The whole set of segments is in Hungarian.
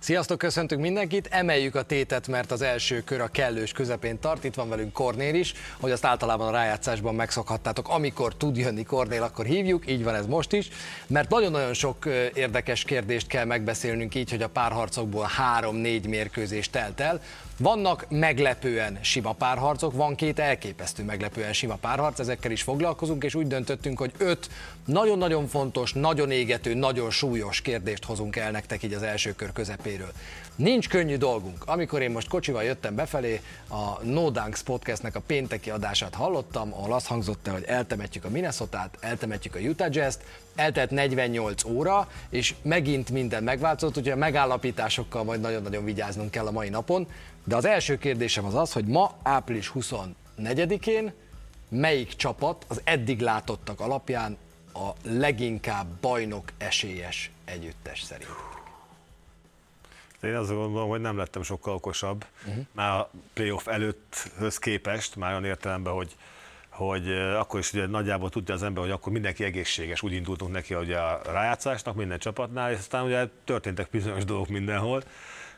Sziasztok, köszöntünk mindenkit! Emeljük a tétet, mert az első kör a kellős közepén tart. Itt van velünk Kornél is, hogy azt általában a rájátszásban megszokhattátok. Amikor tud jönni Kornél, akkor hívjuk, így van ez most is, mert nagyon-nagyon sok érdekes kérdést kell megbeszélnünk így, hogy a párharcokból három-négy mérkőzés telt el. Vannak meglepően sima párharcok, van két elképesztő meglepően sima párharc, ezekkel is foglalkozunk, és úgy döntöttünk, hogy öt nagyon-nagyon fontos, nagyon égető, nagyon súlyos kérdést hozunk el nektek így az első kör közepéről. Nincs könnyű dolgunk. Amikor én most kocsival jöttem befelé, a No Dunks podcastnek a pénteki adását hallottam, ahol azt hangzott el, hogy eltemetjük a minnesota eltemetjük a Utah Jazz-t, eltelt 48 óra, és megint minden megváltozott, úgyhogy a megállapításokkal majd nagyon-nagyon vigyáznunk kell a mai napon. De az első kérdésem az az, hogy ma, április 24-én melyik csapat az eddig látottak alapján a leginkább bajnok esélyes együttes szerint? Én azt gondolom, hogy nem lettem sokkal okosabb, uh-huh. már a playoff előtthöz képest, már olyan értelemben, hogy, hogy akkor is ugye nagyjából tudja az ember, hogy akkor mindenki egészséges, úgy indultunk neki ugye a rájátszásnak minden csapatnál, és aztán ugye történtek bizonyos dolgok mindenhol,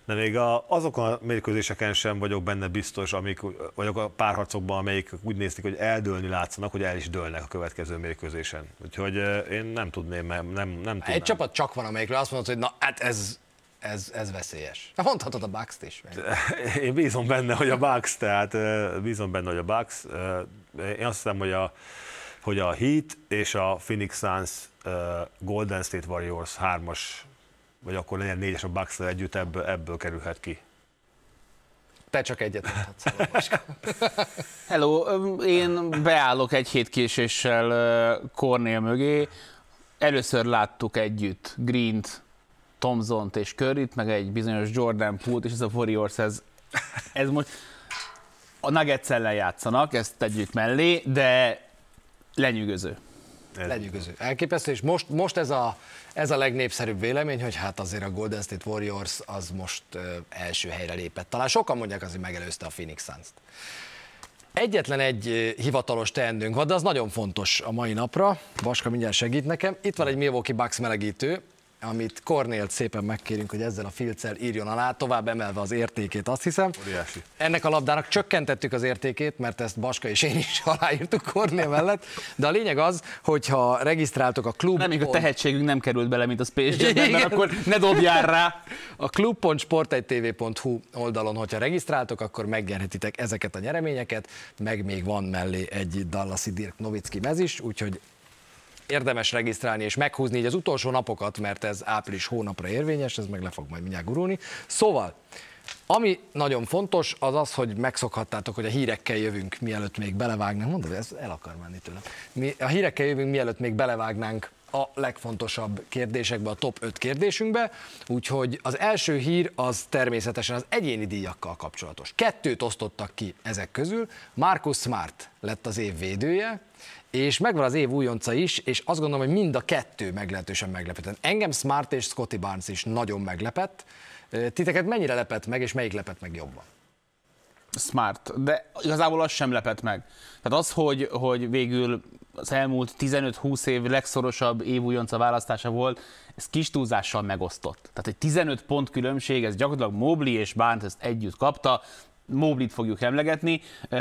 de még a, azokon a mérkőzéseken sem vagyok benne biztos, amik, vagyok a párharcokban, amelyik úgy nézték, hogy eldőlni látszanak, hogy el is dőlnek a következő mérkőzésen. Úgyhogy én nem tudném, nem, nem, nem tudnám. Egy csapat csak van, amelyikről azt mondod, hogy na, hát ez, ez, ez veszélyes. Na, mondhatod a bucks is. Én bízom benne, hogy a Bucks, tehát bízom benne, hogy a Bucks. Én azt hiszem, hogy a, hogy a Heat és a Phoenix Suns Golden State Warriors hármas vagy akkor legyen négyes a bucks együtt, ebből, ebből kerülhet ki. Te csak egyet Hello, én beállok egy hét késéssel Cornél mögé. Először láttuk együtt Green-t, Thompson-t és Curry-t, meg egy bizonyos Jordan Poole-t, és ez a Warriors, ez, ez most a Nuggets ellen játszanak, ezt tegyük mellé, de lenyűgöző. Lenyűgöző. Elképesztő, és most, most ez, a, ez a legnépszerűbb vélemény, hogy hát azért a Golden State Warriors az most első helyre lépett. Talán sokan mondják, azért megelőzte a Phoenix Suns-t. Egyetlen egy hivatalos teendőnk van, de az nagyon fontos a mai napra. Vaska mindjárt segít nekem. Itt van egy Milwaukee Bucks melegítő, amit Kornélt szépen megkérünk, hogy ezzel a filccel írjon alá, tovább emelve az értékét, azt hiszem. Óriási. Ennek a labdának csökkentettük az értékét, mert ezt Baska és én is aláírtuk Kornél mellett, de a lényeg az, hogyha regisztráltok a klub... Nem, a tehetségünk nem került bele, mint a Space Jam, mert akkor ne dobjál rá. A klub.sportegytv.hu oldalon, hogyha regisztráltok, akkor megnyerhetitek ezeket a nyereményeket, meg még van mellé egy Dallasi Dirk Novicki mez is, úgyhogy érdemes regisztrálni és meghúzni így az utolsó napokat, mert ez április hónapra érvényes, ez meg le fog majd mindjárt gurulni. Szóval, ami nagyon fontos, az az, hogy megszokhattátok, hogy a hírekkel jövünk, mielőtt még belevágnánk. Mondod, ez el akar menni tőlem. Mi a hírekkel jövünk, mielőtt még belevágnánk a legfontosabb kérdésekbe, a top 5 kérdésünkbe, úgyhogy az első hír az természetesen az egyéni díjakkal kapcsolatos. Kettőt osztottak ki ezek közül, Marcus Smart lett az év védője, és megvan az év újonca is, és azt gondolom, hogy mind a kettő meglehetősen meglepett. Engem Smart és Scotty Barnes is nagyon meglepett. Titeket mennyire lepett meg, és melyik lepett meg jobban? Smart, de igazából az sem lepett meg. Tehát az, hogy, hogy végül az elmúlt 15-20 év legszorosabb évújonca választása volt, ez kis túlzással megosztott. Tehát egy 15 pont különbség, ez gyakorlatilag Mobley és Barnes ezt együtt kapta, Moblit fogjuk emlegetni.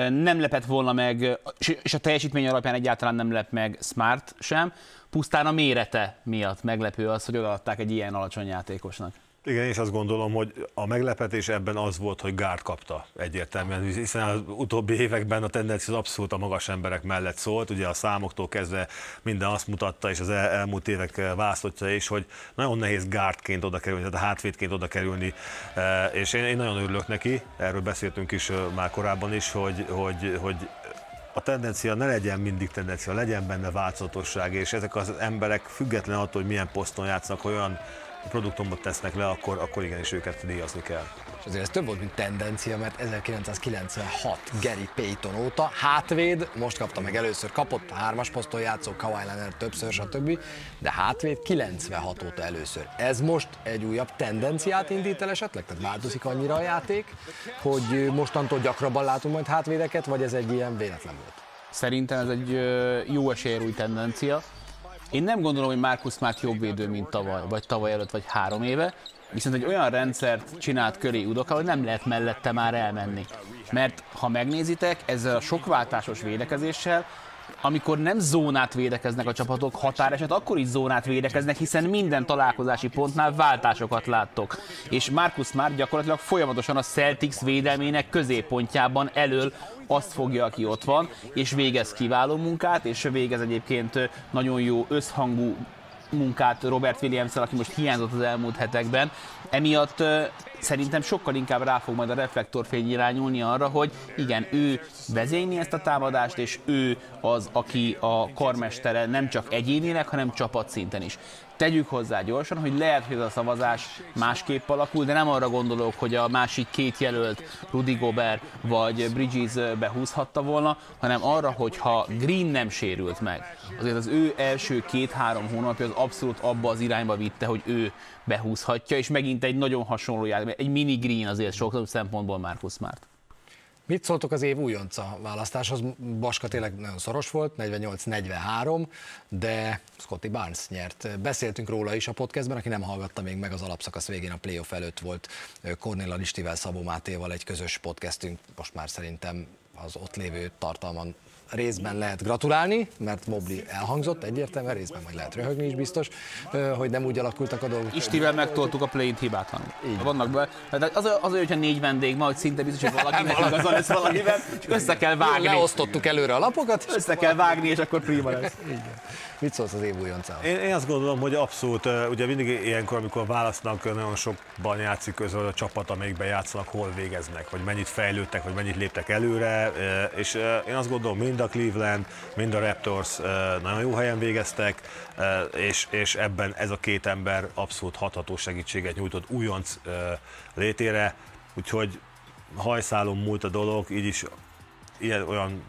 Nem lepett volna meg, és a teljesítmény alapján egyáltalán nem lep meg Smart sem. Pusztán a mérete miatt meglepő az, hogy odaadták egy ilyen alacsony játékosnak. Igen, és azt gondolom, hogy a meglepetés ebben az volt, hogy Gárd kapta egyértelműen, hiszen az utóbbi években a tendencia abszolút a magas emberek mellett szólt, ugye a számoktól kezdve minden azt mutatta, és az el, elmúlt évek választotja is, hogy nagyon nehéz gárdként oda kerülni, tehát hátvédként oda kerülni, e, és én, én nagyon örülök neki, erről beszéltünk is már korábban is, hogy, hogy, hogy a tendencia ne legyen mindig tendencia, legyen benne változatosság, és ezek az emberek független attól, hogy milyen poszton játsznak, olyan produktumot tesznek le, akkor, akkor igenis őket díjazni kell. És azért ez több volt, mint tendencia, mert 1996 Gary Payton óta hátvéd, most kapta meg először, kapott a hármas poszton játszó Kawhi Leonard többször, stb. De hátvéd 96 óta először. Ez most egy újabb tendenciát indít el esetleg? Tehát változik annyira a játék, hogy mostantól gyakrabban látunk majd hátvédeket, vagy ez egy ilyen véletlen volt? Szerintem ez egy jó esélyerúj tendencia Én nem gondolom, hogy Marcus Smart jobb védő, mint tavaly, vagy tavaly előtt, vagy három éve, viszont egy olyan rendszert csinált köré Udoka, hogy nem lehet mellette már elmenni. Mert ha megnézitek, ezzel a sokváltásos védekezéssel amikor nem zónát védekeznek a csapatok, határeset, akkor is zónát védekeznek, hiszen minden találkozási pontnál váltásokat láttok. És Marcus már gyakorlatilag folyamatosan a Celtics védelmének középpontjában elől azt fogja, aki ott van, és végez kiváló munkát, és végez egyébként nagyon jó összhangú munkát Robert williams aki most hiányzott az elmúlt hetekben. Emiatt szerintem sokkal inkább rá fog majd a reflektorfény irányulni arra, hogy igen, ő vezényli ezt a támadást, és ő az, aki a karmestere nem csak egyénileg, hanem csapatszinten is. Tegyük hozzá gyorsan, hogy lehet, hogy ez a szavazás másképp alakul, de nem arra gondolok, hogy a másik két jelölt, Rudy Gobert vagy Bridges behúzhatta volna, hanem arra, hogy ha Green nem sérült meg, azért az ő első két-három hónapja az abszolút abba az irányba vitte, hogy ő behúzhatja, és megint egy nagyon hasonló játék, egy mini Green azért sok szempontból Marcus Smart. Mit szóltok az év újonca választáshoz? Baska tényleg nagyon szoros volt, 48-43, de Scotty Barnes nyert. Beszéltünk róla is a podcastben, aki nem hallgatta még meg az alapszakasz végén, a playoff előtt volt Cornél Listivel, Szabó Mátéval egy közös podcastünk, most már szerintem az ott lévő tartalman részben lehet gratulálni, mert Mobli elhangzott egyértelműen, részben majd lehet röhögni is biztos, hogy nem úgy alakultak a dolgok. Istivel megtoltuk a play-t hibátlanul. Vannak be, hát az, az, hogyha négy vendég ma, hogy szinte biztos, hogy valakinek igaza lesz valakiben, és össze kell vágni. Leosztottuk előre a lapokat. Össze kell vágni, és akkor prima lesz. Igen. Mit szólsz az év újoncához? Én, én azt gondolom, hogy abszolút, ugye mindig ilyenkor, amikor választnak, nagyon sokban játszik közül a csapat, amelyikben játszanak, hol végeznek, vagy mennyit fejlődtek, vagy mennyit léptek előre, és én azt gondolom, mind a Cleveland, mind a Raptors nagyon jó helyen végeztek, és, és ebben ez a két ember abszolút hatható segítséget nyújtott újonc létére, úgyhogy hajszálon múlt a dolog, így is ilyen, olyan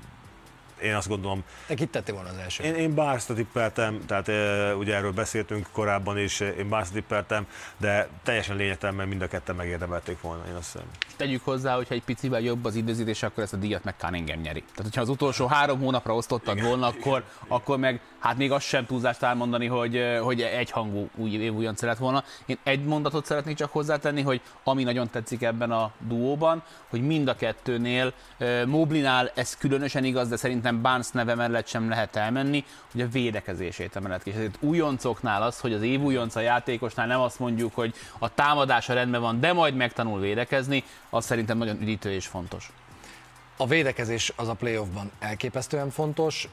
én azt gondolom... Te kit tettél volna az első? Én, én Barca tippeltem, tehát e, ugye erről beszéltünk korábban is, én Barca tippeltem, de teljesen lényegtelen, mert mind a ketten megérdemelték volna, én azt hiszem. Tegyük hozzá, hogy ha egy picivel jobb az időzítés, akkor ezt a díjat meg Cunningham nyeri. Tehát, hogyha az utolsó három hónapra osztottad volna, akkor, akkor meg hát még azt sem túlzást elmondani, hogy, hogy egyhangú új év újonc lett volna. Én egy mondatot szeretnék csak hozzátenni, hogy ami nagyon tetszik ebben a duóban, hogy mind a kettőnél, Moblinál ez különösen igaz, de szerintem Barnes neve mellett sem lehet elmenni, hogy a védekezését emelet ki. Ezért újoncoknál az, hogy az év újonc a játékosnál nem azt mondjuk, hogy a támadása rendben van, de majd megtanul védekezni, az szerintem nagyon üdítő és fontos. A védekezés az a playoffban elképesztően fontos,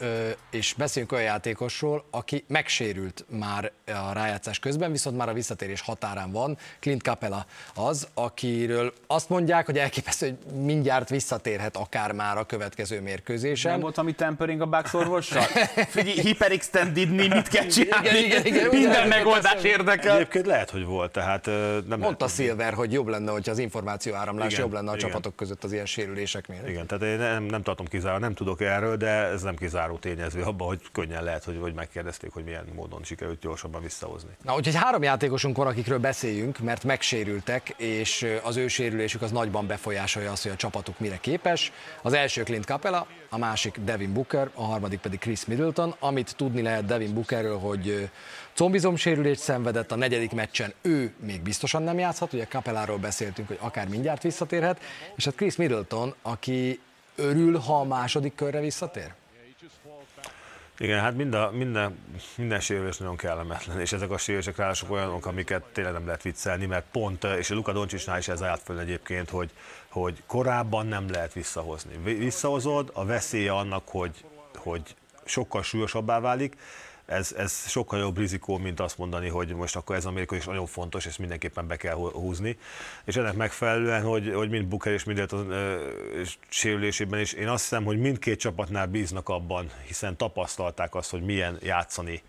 és beszéljünk olyan játékosról, aki megsérült már a rájátszás közben, viszont már a visszatérés határán van. Clint Capella az, akiről azt mondják, hogy elképesztő, hogy mindjárt visszatérhet akár már a következő mérkőzésen. Nem volt ami tempering a Bucks orvossal? Figyelj, hyperextended mit kell csinálni? Igen, igen, igen, Minden megoldás érdekel. Egyébként lehet, hogy volt, tehát nem Mondta Silver, hogy jobb lenne, hogyha az információ áramlás igen, jobb lenne a igen. csapatok között az ilyen sérüléseknél. Igen, tehát én nem, nem tartom kizáró, nem tudok erről, de ez nem kizáró tényező abban, hogy könnyen lehet, hogy, hogy megkérdezték, hogy milyen módon sikerült gyorsabban visszahozni. Na, úgyhogy három játékosunk van, akikről beszéljünk, mert megsérültek, és az ő sérülésük az nagyban befolyásolja azt, hogy a csapatuk mire képes. Az első Clint Capella, a másik Devin Booker, a harmadik pedig Chris Middleton. Amit tudni lehet Devin Bookerről, hogy sérülést szenvedett, a negyedik meccsen ő még biztosan nem játszhat, ugye Capelláról beszéltünk, hogy akár mindjárt visszatérhet, és hát Chris Middleton, aki örül, ha a második körre visszatér? Igen, hát minden, minden, minden sérülés nagyon kellemetlen, és ezek a sérülések ráadásul olyanok, amiket tényleg nem lehet viccelni, mert pont, és a Luka Doncsicsnál is ez állt föl egyébként, hogy, hogy korábban nem lehet visszahozni. Visszahozod, a veszélye annak, hogy, hogy sokkal súlyosabbá válik, ez, ez sokkal jobb rizikó, mint azt mondani, hogy most akkor ez a mérkőzés nagyon fontos, ezt mindenképpen be kell húzni. És ennek megfelelően, hogy, hogy mind Booker és a sérülésében is, én azt hiszem, hogy mindkét csapatnál bíznak abban, hiszen tapasztalták azt, hogy milyen játszani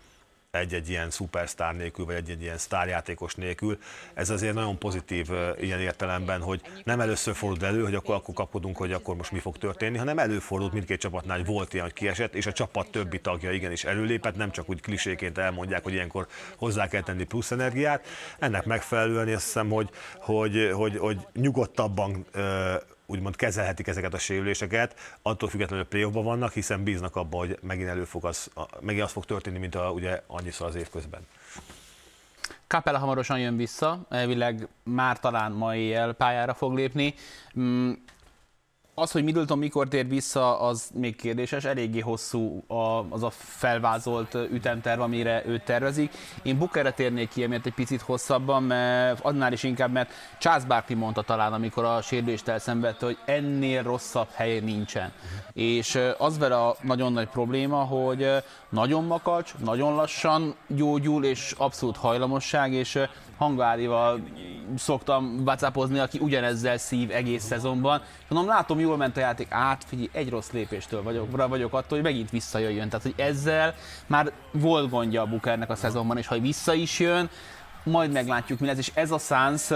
egy-egy ilyen szupersztár nélkül, vagy egy-egy ilyen sztárjátékos nélkül. Ez azért nagyon pozitív ilyen értelemben, hogy nem először fordul elő, hogy akkor, akkor kapodunk, hogy akkor most mi fog történni, hanem előfordult mindkét csapatnál, hogy volt ilyen, hogy kiesett, és a csapat többi tagja igenis előlépett, nem csak úgy kliséként elmondják, hogy ilyenkor hozzá kell tenni plusz energiát. Ennek megfelelően hiszem, hogy, hogy, hogy, hogy nyugodtabban úgymond kezelhetik ezeket a sérüléseket, attól függetlenül play vannak, hiszen bíznak abban, hogy megint elő fog az, megint az fog történni, mint a, ugye annyiszor az év közben. Capella hamarosan jön vissza, elvileg már talán ma éjjel pályára fog lépni. Az, hogy Middleton mikor tér vissza, az még kérdéses, eléggé hosszú az a felvázolt ütemterv, amire ő tervezik. Én Bookerre térnék ki emiatt egy picit hosszabban, mert annál is inkább, mert Charles Barkley mondta talán, amikor a sérülést elszenvedte, hogy ennél rosszabb hely nincsen. És az vele a nagyon nagy probléma, hogy nagyon makacs, nagyon lassan gyógyul, és abszolút hajlamosság, és Hangárival szoktam whatsappozni, aki ugyanezzel szív egész szezonban. Mondom, látom, jól ment a játék, át, figyelj, egy rossz lépéstől vagyok, vagyok attól, hogy megint visszajöjjön. Tehát, hogy ezzel már volt gondja a Bukernek a szezonban, és ha vissza is jön, majd meglátjuk, mi lesz, és ez a szánsz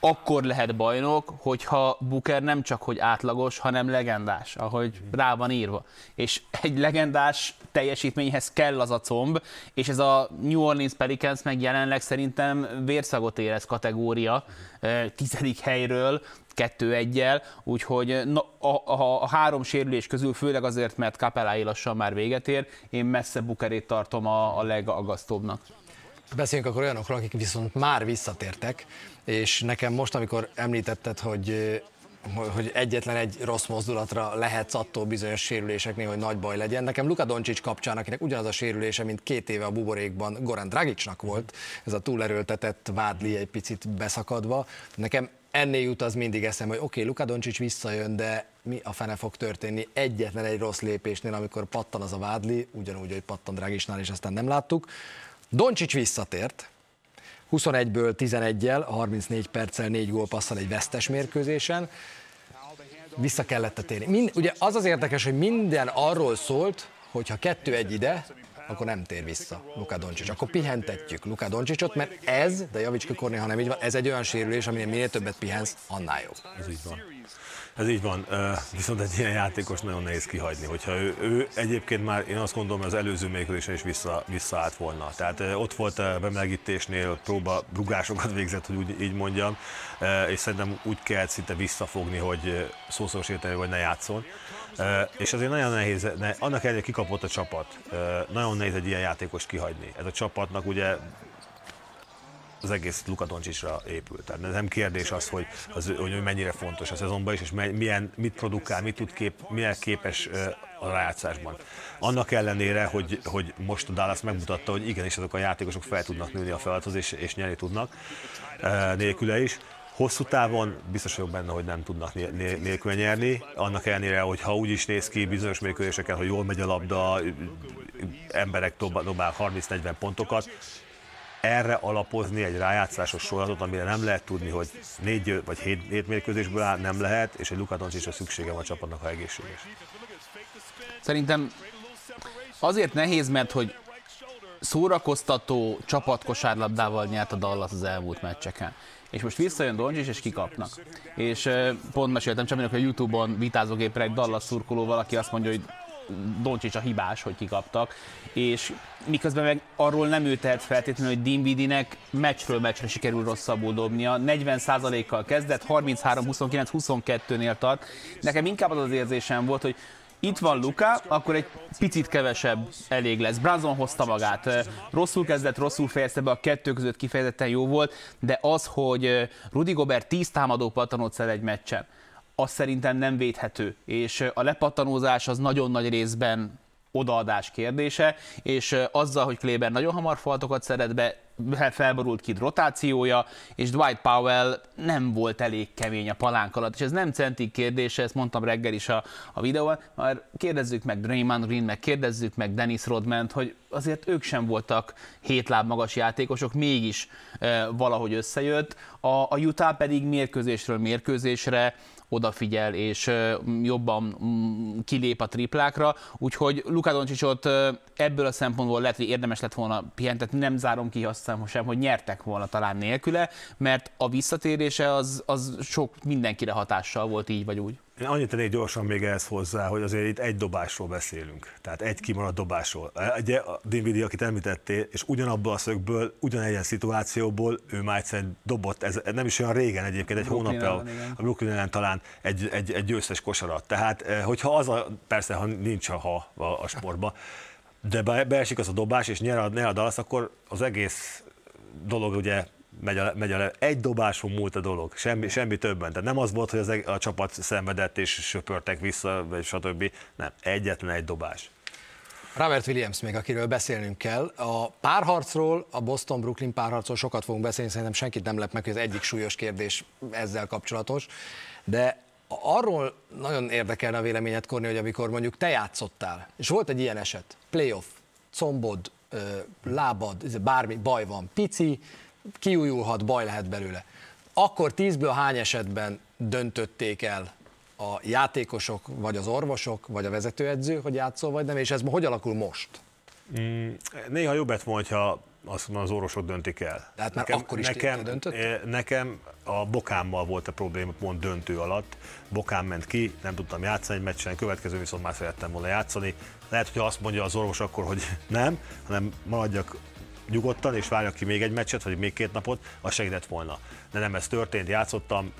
akkor lehet bajnok, hogyha Booker nem csak hogy átlagos, hanem legendás, ahogy rá van írva. És egy legendás teljesítményhez kell az a comb, és ez a New Orleans Pelicans meg jelenleg szerintem vérszagot érez kategória, tizedik helyről, kettő egyel, úgyhogy na, a, a, a, három sérülés közül, főleg azért, mert Capellái lassan már véget ér, én messze Bukerét tartom a, a legagasztóbbnak. Beszéljünk akkor olyanokról, akik viszont már visszatértek, és nekem most, amikor említetted, hogy hogy egyetlen egy rossz mozdulatra lehetsz attól bizonyos sérüléseknél, hogy nagy baj legyen. Nekem Luka Doncsics kapcsán, akinek ugyanaz a sérülése, mint két éve a buborékban Goran Dragicsnak volt, ez a túlerőltetett vádli egy picit beszakadva. Nekem ennél jut az mindig eszem, hogy oké, okay, Luka Doncsics visszajön, de mi a fene fog történni egyetlen egy rossz lépésnél, amikor pattan az a vádli, ugyanúgy, hogy pattan Dragicsnál, és aztán nem láttuk. Doncsics visszatért, 21-ből 11-jel, 34 perccel 4 gólpasszal egy vesztes mérkőzésen, vissza kellett térni. Mind, ugye az az érdekes, hogy minden arról szólt, hogy ha kettő egy ide, akkor nem tér vissza Luka Doncsics. Akkor pihentetjük Luka Doncsicsot, mert ez, de javíts ki Korné, ha nem így van, ez egy olyan sérülés, aminél minél többet pihensz, annál jobb. Ez így van. Ez így van, viszont egy ilyen játékos nagyon nehéz kihagyni, hogyha ő, ő egyébként már én azt gondolom, az előző mérkőzésen is vissza, visszaállt volna. Tehát ott volt bemelegítésnél, próba rugásokat végzett, hogy úgy, így mondjam, és szerintem úgy kell szinte visszafogni, hogy szószoros értelmű, vagy ne játszon. És azért nagyon nehéz, ne, annak ellenére kikapott a csapat, nagyon nehéz egy ilyen játékos kihagyni. Ez a csapatnak ugye az egész Luka Doncsicsra épült. Tehát nem kérdés az, hogy, az, hogy mennyire fontos a szezonban is, és milyen, mit produkál, mit tud kép, milyen képes a rájátszásban. Annak ellenére, hogy, hogy most a Dallas megmutatta, hogy igenis azok a játékosok fel tudnak nőni a feladathoz, és, és nyerni tudnak nélküle is. Hosszú távon biztos vagyok benne, hogy nem tudnak nélkül nyerni, annak ellenére, hogy ha úgy is néz ki bizonyos mérkőzéseken, hogy jól megy a labda, emberek dobál 30-40 pontokat, erre alapozni egy rájátszásos sorozatot, amire nem lehet tudni, hogy négy vagy hét, hét mérkőzésből áll, nem lehet, és egy Luka Doncsicsra szüksége van a csapatnak, ha egészséges. Szerintem azért nehéz, mert hogy szórakoztató csapatkosárlabdával nyert a Dallas az elmúlt meccseken. És most visszajön Doncsics, és kikapnak. És pont meséltem csak hogy a Youtube-on vitázógépre egy Dallas szurkoló valaki azt mondja, hogy Doncsics a hibás, hogy kikaptak, és miközben meg arról nem ő tehet feltétlenül, hogy Dinvidinek meccsről meccsre sikerül rosszabbul dobnia. 40%-kal kezdett, 33-29-22-nél tart. Nekem inkább az az érzésem volt, hogy itt van Luka, akkor egy picit kevesebb elég lesz. Branson hozta magát. Rosszul kezdett, rosszul fejezte be, a kettő között kifejezetten jó volt, de az, hogy Rudi Gobert 10 támadó pattanót szel egy meccsen, az szerintem nem védhető. És a lepattanózás az nagyon nagy részben odaadás kérdése, és azzal, hogy Kleber nagyon hamar faltokat szeret be, felborult ki rotációja, és Dwight Powell nem volt elég kemény a palánk alatt, és ez nem centik kérdése, ezt mondtam reggel is a, a videóban, mert kérdezzük meg Draymond Green, meg kérdezzük meg Dennis Rodman, hogy azért ők sem voltak hét láb magas játékosok, mégis e, valahogy összejött, a, a Utah pedig mérkőzésről mérkőzésre odafigyel, és jobban mm, kilép a triplákra, úgyhogy Luka Doncsicsot ebből a szempontból lehet, hogy érdemes lett volna pihentetni, nem zárom ki, hiszem sem, hogy nyertek volna talán nélküle, mert a visszatérése az, az sok mindenkire hatással volt így vagy úgy. Én annyit tennék gyorsan még ehhez hozzá, hogy azért itt egy dobásról beszélünk. Tehát egy kimaradt dobásról. Ugye a Dinvidi, akit említettél, és ugyanabból a szögből, ugyanegyen szituációból ő már egyszerűen dobott, ez nem is olyan régen egyébként, egy hónapja a Brooklyn ellen talán egy, egy, egy győztes kosarat. Tehát, eh, hogyha az a, persze, ha nincs a ha a, a sportban, de be, beesik az a dobás, és nyer a, nyer a Dallas, akkor az egész dolog ugye megy a, megy a, egy dobáson múlt a dolog, semmi, semmi többen. Tehát nem az volt, hogy az, a csapat szenvedett és söpörtek vissza, vagy stb. Nem, egyetlen egy dobás. Robert Williams még, akiről beszélnünk kell. A párharcról, a Boston-Brooklyn párharcról sokat fogunk beszélni, szerintem senkit nem lep meg, hogy az egyik súlyos kérdés ezzel kapcsolatos, de arról nagyon érdekelne a véleményed, Korni, hogy amikor mondjuk te játszottál, és volt egy ilyen eset, playoff, combod, lábad, bármi baj van, pici, kiújulhat, baj lehet belőle. Akkor tízből hány esetben döntötték el a játékosok, vagy az orvosok, vagy a vezetőedző, hogy játszol, vagy nem, és ez hogy alakul most? Mm, néha jobb lett volna, hogyha azt mondom, az orvosok döntik el. Tehát már nekem, akkor is nekem, döntött? Eh, nekem a bokámmal volt a probléma pont döntő alatt. Bokám ment ki, nem tudtam játszani egy meccsen, következő viszont már szerettem volna játszani. Lehet, hogy azt mondja az orvos akkor, hogy nem, hanem maradjak nyugodtan, és várjak ki még egy meccset, vagy még két napot, az segített volna. De nem ez történt, játszottam,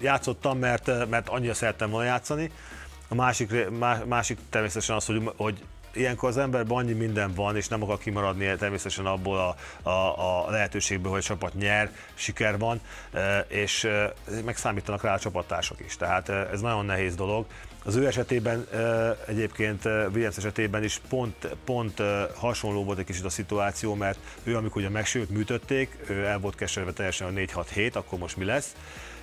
játszottam, mert, mert annyira szerettem volna játszani. A másik, másik természetesen az, hogy, hogy ilyenkor az emberben annyi minden van, és nem akar kimaradni természetesen abból a, a, a lehetőségből, hogy a csapat nyer, siker van, e, és e, megszámítanak rá a csapattársak is. Tehát e, ez nagyon nehéz dolog. Az ő esetében egyébként Williams esetében is pont, pont hasonló volt egy kicsit a szituáció, mert ő amikor ugye megsült, műtötték, ő el volt keserve teljesen a 4-6-7, akkor most mi lesz,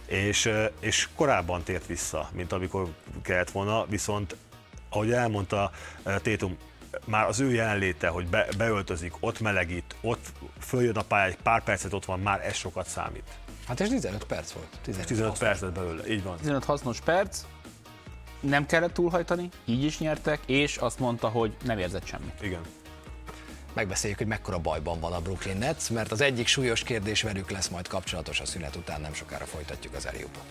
és, és korábban tért vissza, mint amikor kellett volna, viszont ahogy elmondta Tétum, már az ő jelenléte, hogy be, beöltözik, ott melegít, ott följön a pályá, egy pár percet ott van, már ez sokat számít. Hát és 15 perc volt. 15, 15 perc lett belőle, így van. 15 hasznos perc, nem kellett túlhajtani, így is nyertek, és azt mondta, hogy nem érzett semmit. Igen. Megbeszéljük, hogy mekkora bajban van a Brooklyn Nets, mert az egyik súlyos kérdés velük lesz majd kapcsolatos a szünet után, nem sokára folytatjuk az eljúpat.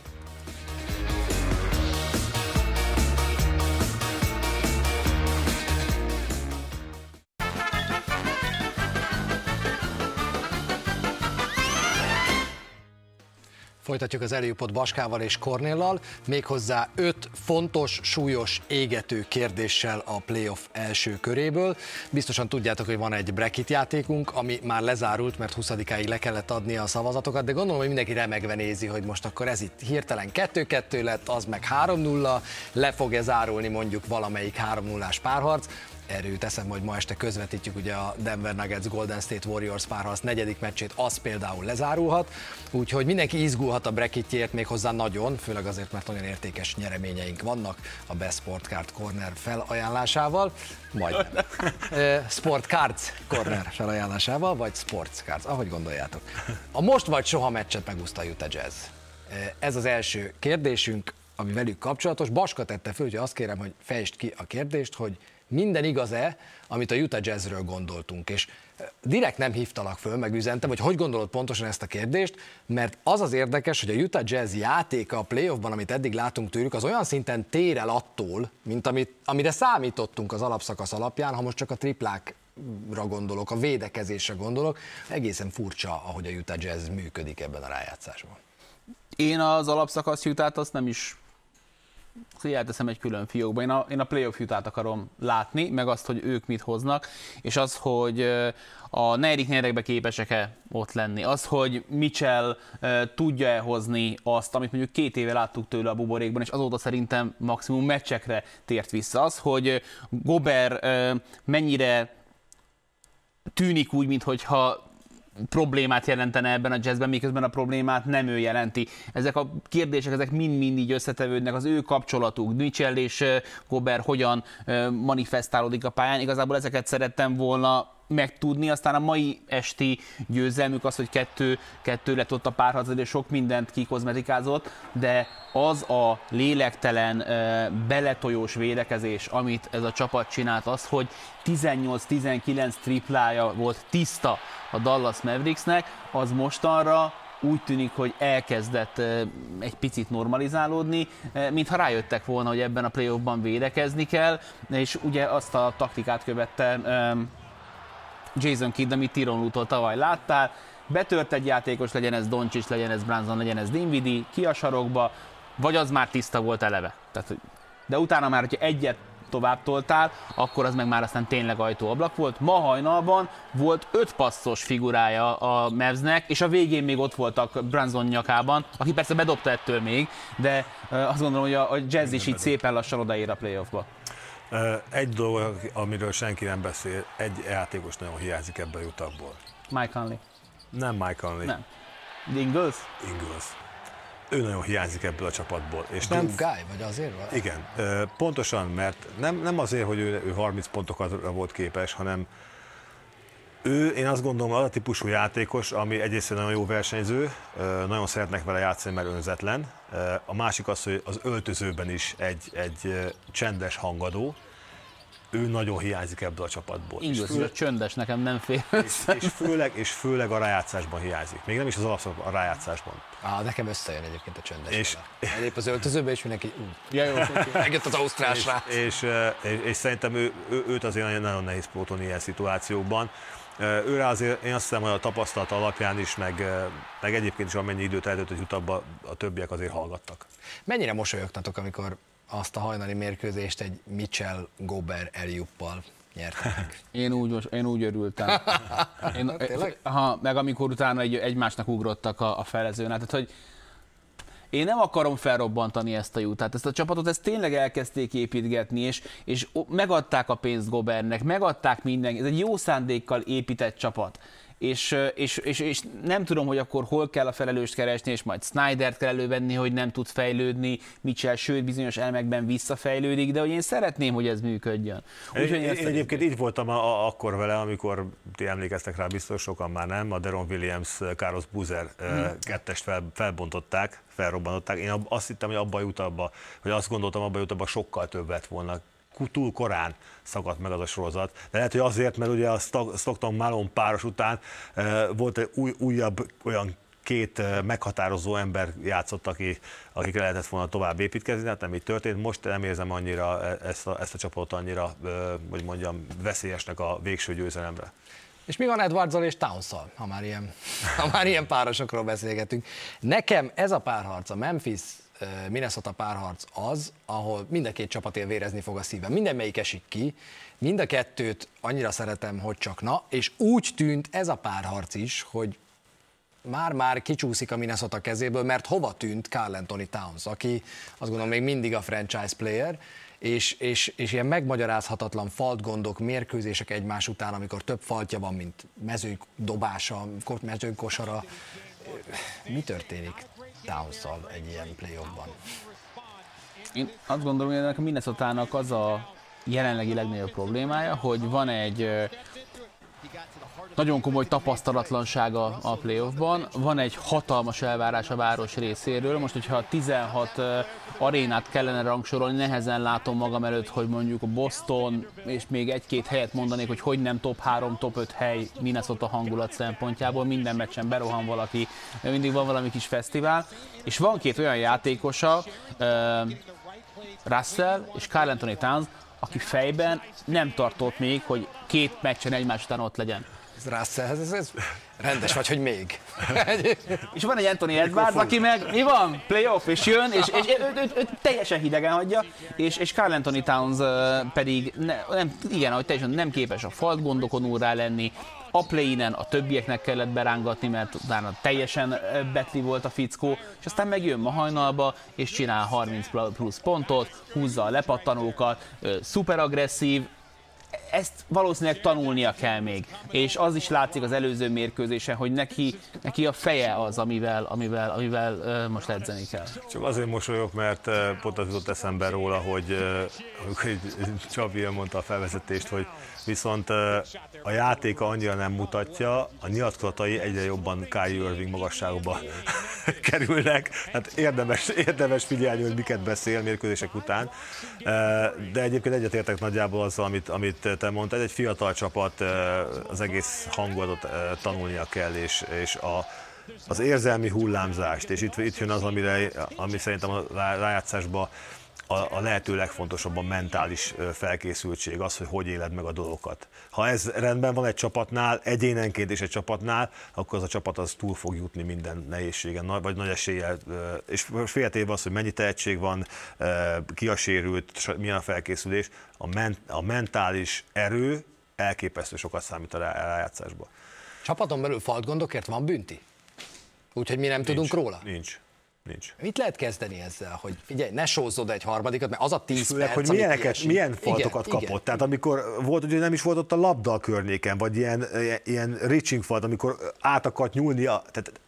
Folytatjuk az előpot Baskával és Kornéllal, méghozzá öt fontos, súlyos, égető kérdéssel a playoff első köréből. Biztosan tudjátok, hogy van egy bracket játékunk, ami már lezárult, mert 20-áig le kellett adni a szavazatokat, de gondolom, hogy mindenki remegve nézi, hogy most akkor ez itt hirtelen 2-2 lett, az meg 3-0, le fog-e zárulni mondjuk valamelyik 3-0-ás párharc erről teszem, hogy ma este közvetítjük ugye a Denver Nuggets Golden State Warriors párharc negyedik meccsét, az például lezárulhat, úgyhogy mindenki izgulhat a bracketjét még hozzá nagyon, főleg azért, mert nagyon értékes nyereményeink vannak a Best Sport Card Corner felajánlásával, majd Sport Cards Corner felajánlásával, vagy Sports Cards, ahogy gondoljátok. A most vagy soha meccset megúszta a Utah Jazz. Ez az első kérdésünk, ami velük kapcsolatos. Baska tette föl, hogy azt kérem, hogy fejtsd ki a kérdést, hogy minden igaz-e, amit a Utah Jazzről gondoltunk, és eh, direkt nem hívtalak föl, meg üzentem, hogy hogy gondolod pontosan ezt a kérdést, mert az az érdekes, hogy a Utah Jazz játéka a playoffban, amit eddig látunk tőlük, az olyan szinten tér el attól, mint amit, amire számítottunk az alapszakasz alapján, ha most csak a triplákra gondolok, a védekezésre gondolok, egészen furcsa, ahogy a Utah Jazz működik ebben a rájátszásban. Én az alapszakasz jutát azt nem is elteszem egy külön fiókba. Én a, én a playoff jutát akarom látni, meg azt, hogy ők mit hoznak, és az, hogy a negyedik negyedekbe képesek-e ott lenni. Az, hogy Mitchell tudja-e hozni azt, amit mondjuk két éve láttuk tőle a buborékban, és azóta szerintem maximum meccsekre tért vissza. Az, hogy Gober mennyire tűnik úgy, mintha problémát jelentene ebben a jazzben, miközben a problémát nem ő jelenti. Ezek a kérdések, ezek mind-mind így összetevődnek, az ő kapcsolatuk, Mitchell és Gober hogyan manifestálódik a pályán. Igazából ezeket szerettem volna megtudni, aztán a mai esti győzelmük az, hogy kettő, kettő lett ott a párharc, és sok mindent kikozmetikázott, de az a lélektelen, beletojós védekezés, amit ez a csapat csinált, az, hogy 18-19 triplája volt tiszta a Dallas Mavericksnek, az mostanra úgy tűnik, hogy elkezdett egy picit normalizálódni, mintha rájöttek volna, hogy ebben a playoffban védekezni kell, és ugye azt a taktikát követte Jason Kidd, amit Tiron tavaly láttál, betört egy játékos, legyen ez Doncsics, legyen ez Branson, legyen ez Dinvidi, ki a sarokba, vagy az már tiszta volt eleve. Tehát, de utána már, hogyha egyet tovább toltál, akkor az meg már aztán tényleg ajtóablak volt. Ma hajnalban volt öt passzos figurája a Mavsnek, és a végén még ott voltak Branson nyakában, aki persze bedobta ettől még, de azt gondolom, hogy a, a Jazz is így szépen lassan odaér a playoffba. Egy dolog, amiről senki nem beszél, egy játékos nagyon hiányzik ebből a jutakból. Mike Conley. Nem Mike Conley. Nem. Ingles? Ingles ő nagyon hiányzik ebből a csapatból. És nem, guy, vagy azért van? Igen, pontosan, mert nem, nem azért, hogy ő, ő 30 pontokra volt képes, hanem ő, én azt gondolom, az a típusú játékos, ami egyrészt nagyon jó versenyző, nagyon szeretnek vele játszani, mert önzetlen. A másik az, hogy az öltözőben is egy, egy csendes hangadó, ő nagyon hiányzik ebből a csapatból. Így és főleg, csöndes, nekem nem fél. És, és, főleg, és főleg a rájátszásban hiányzik. Még nem is az alapszak a rájátszásban. Á, nekem összejön egyébként a csöndes. És, Egyéb az öltözőben is mindenki, ú, ja, jó, megjött az ausztrál és, és, és, és, szerintem ő, ő, őt azért nagyon nehéz pótolni ilyen szituációkban. Őre azért én azt hiszem, hogy a tapasztalat alapján is, meg, meg egyébként is amennyi időt eltelt, hogy utabba a többiek azért hallgattak. Mennyire mosolyogtatok, amikor azt a hajnali mérkőzést egy Mitchell Gober Eliuppal nyertek. Én úgy, én úgy örültem. Én, ha, meg amikor utána egy, egymásnak ugrottak a, a felezőn. Tehát, hogy én nem akarom felrobbantani ezt a jutát. Ezt a csapatot ezt tényleg elkezdték építgetni, és, és megadták a pénzt Gobernek, megadták minden. Ez egy jó szándékkal épített csapat és, és, és, és nem tudom, hogy akkor hol kell a felelőst keresni, és majd Snydert kell elővenni, hogy nem tud fejlődni, Mitchell, sőt bizonyos elmekben visszafejlődik, de hogy én szeretném, hogy ez működjön. Úgy, én, én egyébként így voltam a, a, akkor vele, amikor ti emlékeztek rá, biztos sokan már nem, a Deron Williams, Carlos Buzer hmm. kettest fel, felbontották, felrobbantották. Én azt hittem, hogy abba jut abba, hogy azt gondoltam, abba jut abba sokkal többet volna túl korán szakadt meg az a sorozat. De lehet, hogy azért, mert ugye a Stockton Malone páros után uh, volt egy új, újabb olyan két uh, meghatározó ember játszott, aki, akikre lehetett volna tovább építkezni, hát nem így történt. Most nem érzem annyira e, ezt a, ezt a csapatot annyira, uh, hogy mondjam, veszélyesnek a végső győzelemre. És mi van Edwardzzal és Townszal, ha már ilyen, ha már ilyen párosokról beszélgetünk? Nekem ez a párharc, a Memphis Minnesota párharc az, ahol mind a két csapat vérezni fog a szívem. Minden melyik esik ki, mind a kettőt annyira szeretem, hogy csak na, és úgy tűnt ez a párharc is, hogy már-már kicsúszik a Minnesota kezéből, mert hova tűnt Carl Anthony Towns, aki azt gondolom még mindig a franchise player, és, és, és ilyen megmagyarázhatatlan faltgondok, mérkőzések egymás után, amikor több faltja van, mint mezőny dobása, mezőny kosara. Mi történik? Towns egy ilyen playoffban. Én azt gondolom, hogy ennek a minnesota az a jelenlegi legnagyobb problémája, hogy van egy nagyon komoly tapasztalatlansága a playoffban, van egy hatalmas elvárás a város részéről. Most, hogyha 16 arénát kellene rangsorolni, nehezen látom magam előtt, hogy mondjuk a Boston, és még egy-két helyet mondanék, hogy hogy nem top 3, top 5 hely Minnesota hangulat szempontjából, minden meccsen berohan valaki, mindig van valami kis fesztivál, és van két olyan játékosa, Russell és Carl Anthony Towns, aki fejben nem tartott még, hogy két meccsen egymás után ott legyen. Ez Russell, ez, ez, rendes vagy, hogy még. és van egy Anthony Edwards, aki meg, mi van? Playoff, és jön, és, és őt, őt, őt teljesen hidegen hagyja, és, és Carl Anthony Towns pedig, ne, nem, igen, ahogy teljesen nem képes a falt gondokon úrá lenni, a play a többieknek kellett berángatni, mert utána teljesen betli volt a fickó, és aztán megjön ma hajnalba, és csinál 30 plusz pontot, húzza a lepattanókat, szuper agresszív, ezt valószínűleg tanulnia kell még. És az is látszik az előző mérkőzésen, hogy neki, neki a feje az, amivel, amivel, amivel most edzeni kell. Csak azért mosolyog, mert uh, pont az jutott eszembe róla, hogy uh, Csabi mondta a felvezetést, hogy viszont a játéka annyira nem mutatja, a nyilatkozatai egyre jobban Kyrie Irving magasságba kerülnek, hát érdemes, érdemes figyelni, hogy miket beszél mérkőzések után, de egyébként egyetértek nagyjából azzal, amit, amit te mondtad, egy fiatal csapat az egész hangulatot tanulnia kell, és, és a, az érzelmi hullámzást, és itt, itt jön az, amire, ami szerintem a rájátszásban a, a lehető legfontosabb a mentális felkészültség, az, hogy hogy éled meg a dolgokat. Ha ez rendben van egy csapatnál, egyénenként és egy csapatnál, akkor az a csapat az túl fog jutni minden nehézségen, vagy nagy eséllyel, és féltéve az, hogy mennyi tehetség van, ki a sérült, milyen a felkészülés, a, ment, a mentális erő elképesztő sokat számít a rájátszásba. Csapaton belül falt gondokért van bünti? Úgyhogy mi nem nincs, tudunk róla? Nincs. Nincs. Mit lehet kezdeni ezzel, hogy figyelj, ne sózzod egy harmadikat, mert az a tíz Főleg, perc, hogy milyeneket, milyen faltokat igen, kapott. Igen. Tehát amikor volt, hogy nem is volt ott a labda a környéken, vagy ilyen, ilyen reaching falt, amikor át akart nyúlni, a, tehát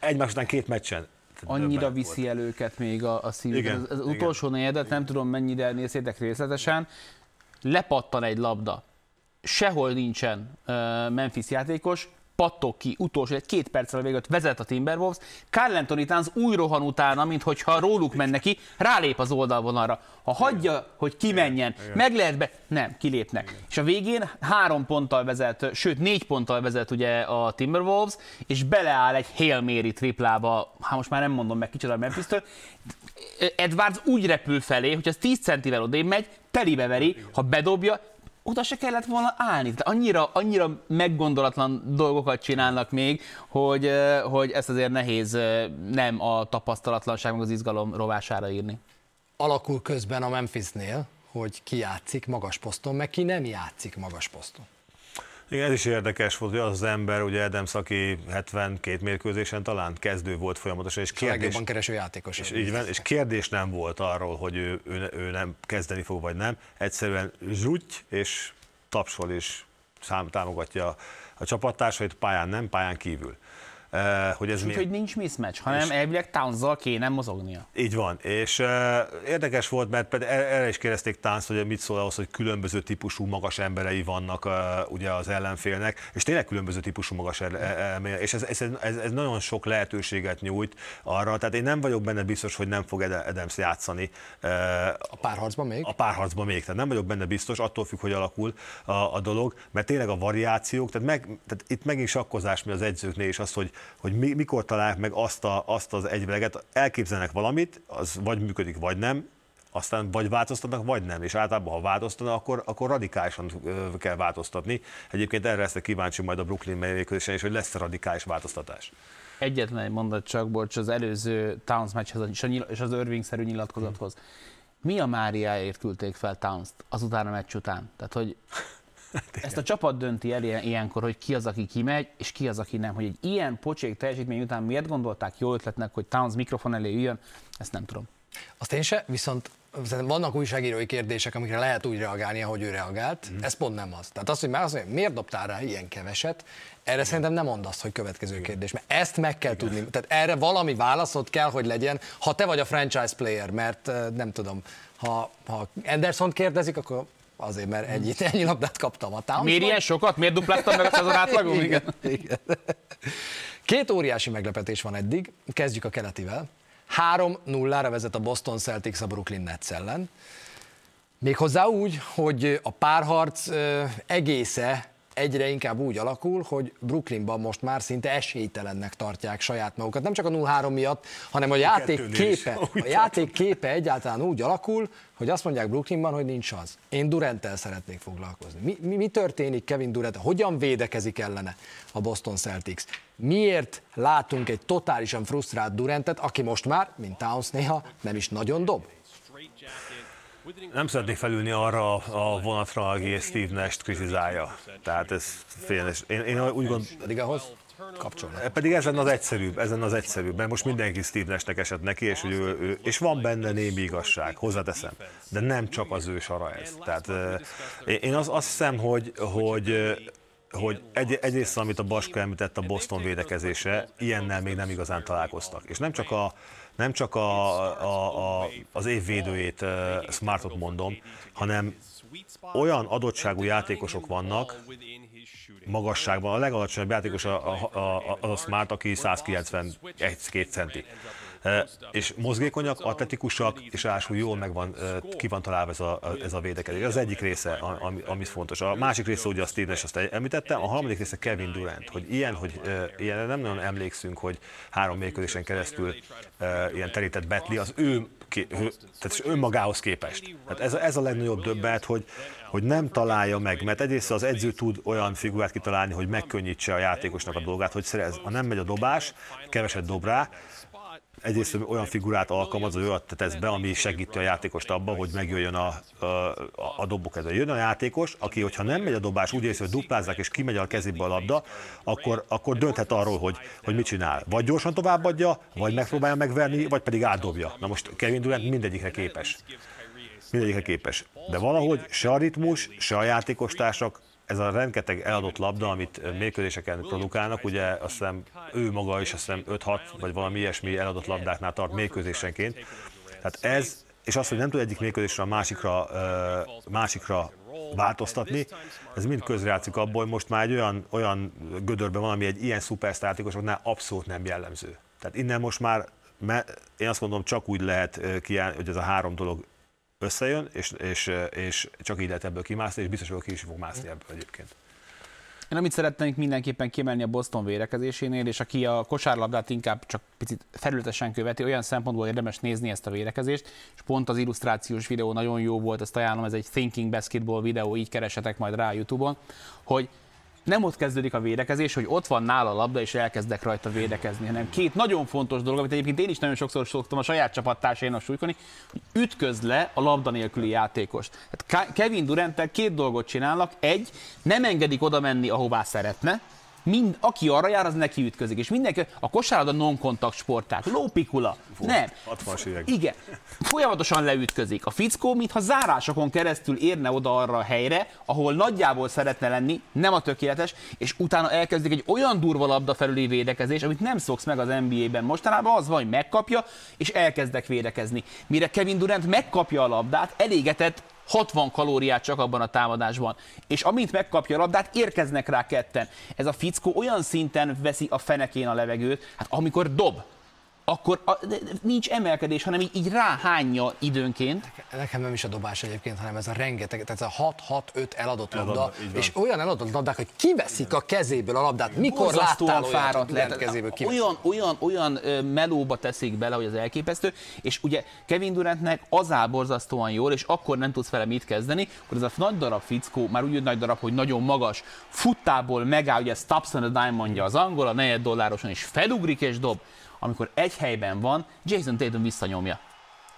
egymás után két meccsen. Annyira viszi volt. el őket még a, a szív. Igen, az, az igen. utolsó negyedet, nem tudom mennyire néztétek részletesen, lepattan egy labda. Sehol nincsen uh, Memphis játékos, pattog ki utolsó, egy két perccel a véget vezet a Timberwolves, Carl Anthony Towns úgy rohan utána, mintha róluk menne ki, rálép az oldalvonalra. Ha hagyja, hogy kimenjen, meg lehet be, nem, kilépnek. Igen. És a végén három ponttal vezet, sőt négy ponttal vezet ugye a Timberwolves, és beleáll egy Hail Mary triplába, hát most már nem mondom meg kicsit a memphis Edwards úgy repül felé, hogy az 10 centivel odébb megy, telibe veri, ha bedobja, oda se kellett volna állni. De annyira, annyira meggondolatlan dolgokat csinálnak még, hogy, hogy ezt azért nehéz nem a tapasztalatlanság, meg az izgalom rovására írni. Alakul közben a Memphisnél, hogy ki játszik magas poszton, meg ki nem játszik magas poszton. Igen, ez is érdekes volt, hogy az az ember, ugye Adams, aki 72 mérkőzésen talán kezdő volt folyamatosan, és kérdés, a kereső játékos. És, így van, és kérdés nem volt arról, hogy ő, ő, ő nem kezdeni fog, vagy nem. Egyszerűen zsutty, és tapsol, és szám, támogatja a csapattársait, pályán nem, pályán kívül. Hogy ez mi... hogy nincs mismatch, hanem elvileg Townszal kéne mozognia. Így van, és uh, érdekes volt, mert pedig erre is kérdezték Tánc, hogy mit szól ahhoz, hogy különböző típusú magas emberei vannak uh, ugye az ellenfélnek, és tényleg különböző típusú magas emberei, és ez, ez, ez, ez, nagyon sok lehetőséget nyújt arra, tehát én nem vagyok benne biztos, hogy nem fog Adams játszani. Uh, a párharcban még? A párharcban még, tehát nem vagyok benne biztos, attól függ, hogy alakul a, a dolog, mert tényleg a variációk, tehát, meg, tehát itt megint sakkozás mi az edzőknél is az, hogy hogy mi, mikor találják meg azt, a, azt az egyveleget, elképzelnek valamit, az vagy működik, vagy nem, aztán vagy változtatnak, vagy nem. És általában, ha változtatnak, akkor, akkor radikálisan kell változtatni. Egyébként erre leszek kíváncsi majd a Brooklyn mérkőzésen is, hogy lesz radikális változtatás. Egyetlen egy mondat csak, bocs, az előző Towns meccshez és az Irving-szerű nyilatkozathoz. Mi a Máriáért küldték fel Towns-t azután a meccs után? Tehát, hogy Ezt a csapat dönti el ilyenkor, hogy ki az, aki kimegy, és ki az, aki nem. Hogy egy ilyen pocsék teljesítmény után miért gondolták jó ötletnek, hogy Towns mikrofon elé üljön, ezt nem tudom. Azt én se, viszont vannak újságírói kérdések, amikre lehet úgy reagálni, ahogy ő reagált. Mm. Ez pont nem az. Tehát az, hogy már azt mondja, miért dobtál rá ilyen keveset, erre Igen. szerintem nem mondd azt, hogy következő Igen. kérdés. Mert ezt meg kell Igen. tudni. Tehát erre valami válaszod kell, hogy legyen, ha te vagy a franchise player, mert nem tudom, ha, ha Anderson kérdezik, akkor Azért, mert ennyi, ennyi labdát kaptam a Townsban. Miért ilyen sokat? Miért dupláztam meg a szezon átlagon? igen, igen. Két óriási meglepetés van eddig. Kezdjük a keletivel. 3-0-ra vezet a Boston Celtics a Brooklyn Nets ellen. Méghozzá úgy, hogy a párharc egésze egyre inkább úgy alakul, hogy Brooklynban most már szinte esélytelennek tartják saját magukat. Nem csak a 0-3 miatt, hanem a játék képe, a játék képe egyáltalán úgy alakul, hogy azt mondják Brooklynban, hogy nincs az. Én Duranttel szeretnék foglalkozni. Mi, mi, mi történik Kevin Durant? Hogyan védekezik ellene a Boston Celtics? Miért látunk egy totálisan frusztrált Durantet, aki most már, mint Towns néha, nem is nagyon dob? Nem szeretnék felülni arra a vonatra, aki Steve Nash kritizálja. Tehát ez félnes. Én, én úgy gondolom... Pedig ahhoz? kapcsolni. Pedig ezen az egyszerűbb, ezen az egyszerűbb, mert most mindenki Steve Nashnek esett neki, és, hogy ő, ő, és van benne némi igazság, hozzáteszem, de nem csak az ő sara ez. Tehát én az, azt hiszem, hogy, hogy hogy egy, egyrészt, amit a Baska említett, a Boston védekezése, ilyennel még nem igazán találkoztak. És nem csak, a, nem csak a, a, a, az év védőjét, Smartot mondom, hanem olyan adottságú játékosok vannak, magasságban. A legalacsonyabb játékos a, a, a, az a Smart, aki 191-2 centi. És mozgékonyak, atletikusak, és ráadásul jól meg van, ki van találva ez a, ez a védekezés. Ez az egyik része, ami, ami fontos. A másik része ugye a Steve azt említettem, a harmadik része Kevin Durant, hogy ilyen, hogy ilyen nem nagyon emlékszünk, hogy három mérkőzésen keresztül ilyen terített betli, az ő tehát önmagához képest. Tehát ez, ez a legnagyobb döbbet, hogy, hogy nem találja meg, mert egyrészt az edző tud olyan figurát kitalálni, hogy megkönnyítse a játékosnak a dolgát, hogy szerez, ha nem megy a dobás, keveset dob rá, egyrészt olyan figurát alkalmaz, vagy olyat tesz be, ami segíti a játékost abban, hogy megjöjjön a, a, a dobok ez. Jön a játékos, aki, hogyha nem megy a dobás, úgy érzi, hogy duplázzák és kimegy a kezébe a labda, akkor, akkor dönthet arról, hogy, hogy mit csinál. Vagy gyorsan továbbadja, vagy megpróbálja megverni, vagy pedig átdobja. Na most Kevin Durant mindegyikre képes. Mindegyikre képes. De valahogy se a ritmus, se a játékostársak ez a rengeteg eladott labda, amit mérkőzéseken produkálnak, ugye azt hiszem ő maga is azt hiszem 5-6 vagy valami ilyesmi eladott labdáknál tart mérkőzésenként. Tehát ez, és az, hogy nem tud egyik mérkőzésre a másikra, másikra változtatni, ez mind közrejátszik abból, hogy most már egy olyan, olyan gödörben van, ami egy ilyen szupersztátikusoknál abszolút nem jellemző. Tehát innen most már, én azt mondom, csak úgy lehet kiállni, hogy ez a három dolog összejön, és, és, és csak így lehet ebből kimászni, és biztos, hogy ki is fog mászni ebből egyébként. Én amit szeretnénk mindenképpen kiemelni a Boston vérekezésénél, és aki a kosárlabdát inkább csak picit felületesen követi, olyan szempontból érdemes nézni ezt a vérekezést, és pont az illusztrációs videó nagyon jó volt, ezt ajánlom, ez egy Thinking Basketball videó, így keresetek majd rá a Youtube-on, hogy nem ott kezdődik a védekezés, hogy ott van nála a labda, és elkezdek rajta védekezni, hanem két nagyon fontos dolog, amit egyébként én is nagyon sokszor szoktam a saját csapattársaimnak súlykoni, hogy ütköz le a labda nélküli játékost. Tehát Kevin Durant két dolgot csinálnak. Egy, nem engedik oda menni, ahová szeretne, mind, aki arra jár, az neki ütközik. És mindenki, a kosárlabda non-kontakt sport, tehát lópikula. Nem. 60 Igen. Folyamatosan leütközik. A fickó, mintha zárásokon keresztül érne oda arra a helyre, ahol nagyjából szeretne lenni, nem a tökéletes, és utána elkezdik egy olyan durva labda felüli védekezés, amit nem szoksz meg az NBA-ben. Mostanában az van, hogy megkapja, és elkezdek védekezni. Mire Kevin Durant megkapja a labdát, elégetett 60 kalóriát csak abban a támadásban. És amint megkapja a labdát, érkeznek rá ketten. Ez a fickó olyan szinten veszi a fenekén a levegőt, hát amikor dob, akkor a, nincs emelkedés, hanem így, így ráhányja időnként. Nekem nem is a dobás egyébként, hanem ez a rengeteg, tehát ez a 6-6-5 eladott labda, és olyan eladott labdák, hogy kiveszik a kezéből a labdát. Mikor láttál fáradt lehet, kezéből olyan, olyan, olyan melóba teszik bele, hogy az elképesztő, és ugye Kevin Durantnek az áll borzasztóan jól, és akkor nem tudsz vele mit kezdeni, hogy ez a nagy darab fickó, már úgy nagy darab, hogy nagyon magas, futtából megáll, ugye stops on a dime mondja az angol, a negyed dollároson is felugrik és dob amikor egy helyben van, Jason Tatum visszanyomja.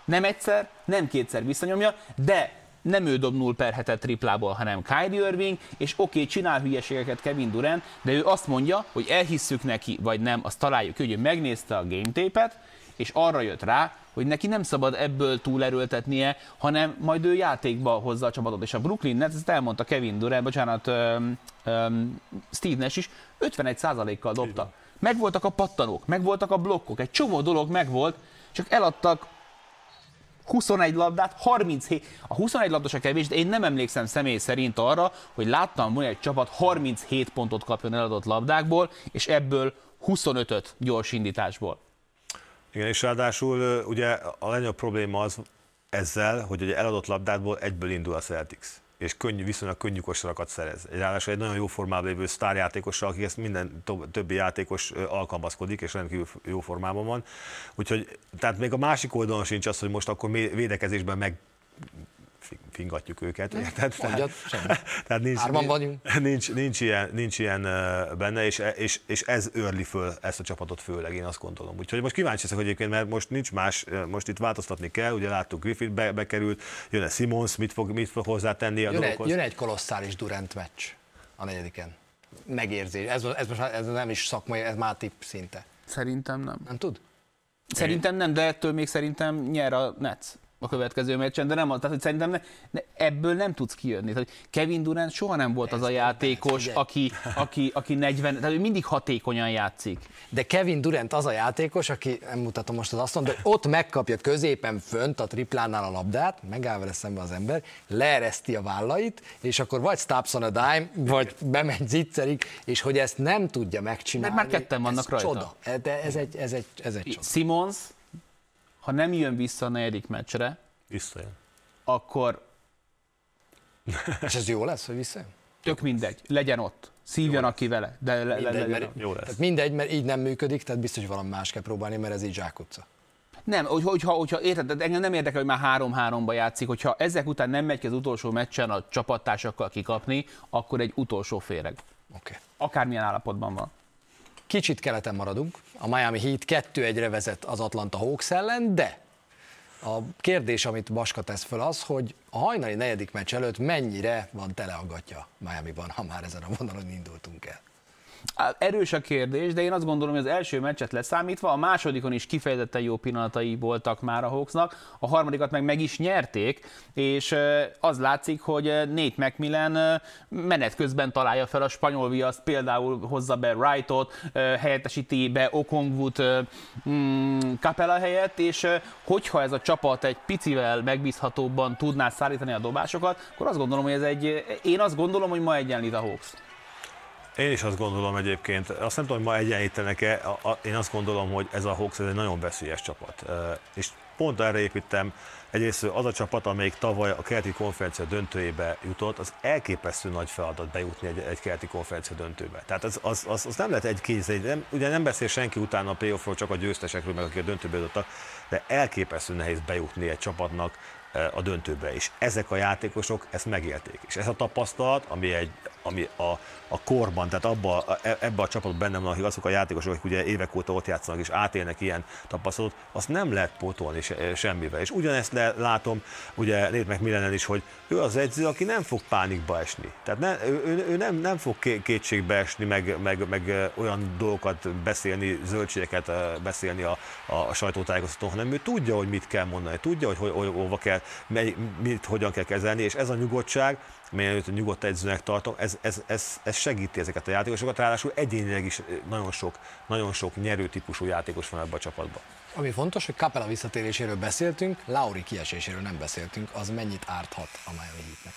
Nem egyszer, nem kétszer visszanyomja, de nem ő dob 0 per hetet triplából, hanem Kyrie Irving, és oké, okay, csinál hülyeségeket Kevin Durant, de ő azt mondja, hogy elhisszük neki, vagy nem, azt találjuk hogy ő megnézte a game tape és arra jött rá, hogy neki nem szabad ebből túlerőltetnie, hanem majd ő játékba hozza a csapatot. És a Brooklyn Nets, ezt elmondta Kevin Durant, bocsánat, um, um, Steve Nash is, 51%-kal dobta. Megvoltak a pattanók, megvoltak a blokkok, egy csomó dolog megvolt, csak eladtak 21 labdát, 37. A 21 labdos a kevés, de én nem emlékszem személy szerint arra, hogy láttam volna egy csapat 37 pontot kapjon eladott labdákból, és ebből 25-öt gyors indításból. Igen, és ráadásul ugye a legnagyobb probléma az ezzel, hogy ugye eladott labdátból egyből indul a Celtics és könnyű, viszonylag könnyű kosarakat szerez. Ráadásul egy nagyon jó formában lévő sztárjátékossal, aki ezt minden többi játékos alkalmazkodik, és rendkívül jó formában van. Úgyhogy, tehát még a másik oldalon sincs az, hogy most akkor védekezésben meg fingatjuk őket. Érted? Mondjad, tehát nincs, Hárman vagyunk. Nincs, nincs, ilyen, nincs ilyen benne, és, és, és ez őrli föl ezt a csapatot főleg, én azt gondolom. Úgyhogy most kíváncsi leszek egyébként, mert most nincs más, most itt változtatni kell, ugye láttuk Griffith be, bekerült, jön-e Simons, mit fog, mit fog hozzátenni a jön, egy, jön egy kolosszális Durant meccs a negyediken. megérzés. Ez, ez, most, ez nem is szakmai, ez már tipp szinte. Szerintem nem. Nem tud? Szerintem nem, de ettől még szerintem nyer a Nets a következő meccsen, de nem, tehát hogy szerintem ne, ne, ebből nem tudsz kijönni. Tehát Kevin Durant soha nem volt Ez az a játékos, aki, aki, aki 40, tehát ő mindig hatékonyan játszik. De Kevin Durant az a játékos, aki, nem mutatom most az asztalon, de ott megkapja középen fönt a triplánál a labdát, megáll vele szembe az ember, leereszti a vállait, és akkor vagy stops on a dime, vagy bemegy zicserig, és hogy ezt nem tudja megcsinálni. Mert már ketten vannak rajta. Csoda. De ez egy, ez egy, ez egy csoda. Simons ha nem jön vissza a negyedik meccsre, Visszajön. akkor És ez jó lesz, hogy visszajön? tök mindegy, legyen ott, szívjanak ki vele, de le, le, Mindegy, legyen mert, ott. Jó lesz. Tehát mindegy, mert így nem működik, tehát biztos, hogy valami más kell próbálni, mert ez így zsákutca. Nem, hogy, hogyha, hogyha érted, de engem nem érdekel, hogy már 3-3-ba játszik, hogyha ezek után nem megy ki az utolsó meccsen a csapattársakkal kikapni, akkor egy utolsó féreg. Oké. Okay. Akármilyen állapotban van. Kicsit keleten maradunk. A Miami Heat 2-1-re vezet az Atlanta Hawks ellen, de a kérdés, amit Baska tesz föl az, hogy a hajnali negyedik meccs előtt mennyire van tele a gatya Miami-ban, ha már ezen a vonalon indultunk el. Erős a kérdés, de én azt gondolom, hogy az első meccset leszámítva, a másodikon is kifejezetten jó pillanatai voltak már a Hawksnak, a harmadikat meg meg is nyerték, és az látszik, hogy Nate McMillan menet közben találja fel a spanyol viaszt, például hozza be Wrightot, helyettesíti be Okongwut ö, mm, Capella helyett, és hogyha ez a csapat egy picivel megbízhatóbban tudná szállítani a dobásokat, akkor azt gondolom, hogy ez egy, én azt gondolom, hogy ma egyenlít a Hawks. Én is azt gondolom egyébként, azt nem tudom, hogy ma egyenlítenek-e, én azt gondolom, hogy ez a Hawks ez egy nagyon veszélyes csapat. És pont erre építem, egyrészt az a csapat, amelyik tavaly a keleti konferencia döntőjébe jutott, az elképesztő nagy feladat bejutni egy, egy keleti konferencia döntőbe. Tehát az, az, az, az nem lehet egy kéz, egy, nem, ugye nem beszél senki utána a playoffról, csak a győztesekről, meg akik a döntőbe jutottak, de elképesztő nehéz bejutni egy csapatnak a döntőbe, és ezek a játékosok ezt megélték. És ez a tapasztalat, ami, egy, ami a, a korban, tehát abba, a- e- ebbe a csapatban benne van, akik azok a játékosok, akik ugye évek óta ott játszanak és átélnek ilyen tapasztalatot, azt nem lehet pótolni se, semmivel. És ugyanezt le, látom, ugye Nate McMillan is, hogy ő az edző, aki nem fog pánikba esni. Tehát ne, ő, ő, ő nem, nem fog ké- kétségbe esni, meg, meg, meg ö, olyan dolgokat beszélni, zöldségeket beszélni a, a sajtótájékoztatón, hanem ő tudja, hogy mit kell mondani, tudja, hogy, hogy, hogy hova kell, mely, mit, hogyan kell kezelni, és ez a nyugodtság, melyen őt nyugodt edzőnek tartom, ez, ez, ez, ez segíti ezeket a játékosokat, ráadásul egyénileg is ö, nagyon sok, nagyon sok nyerő típusú játékos van ebben a csapatban. Ami fontos, hogy Capella visszatéréséről beszéltünk, Lauri kieséséről nem beszéltünk, az mennyit árthat a Miami Heatnek.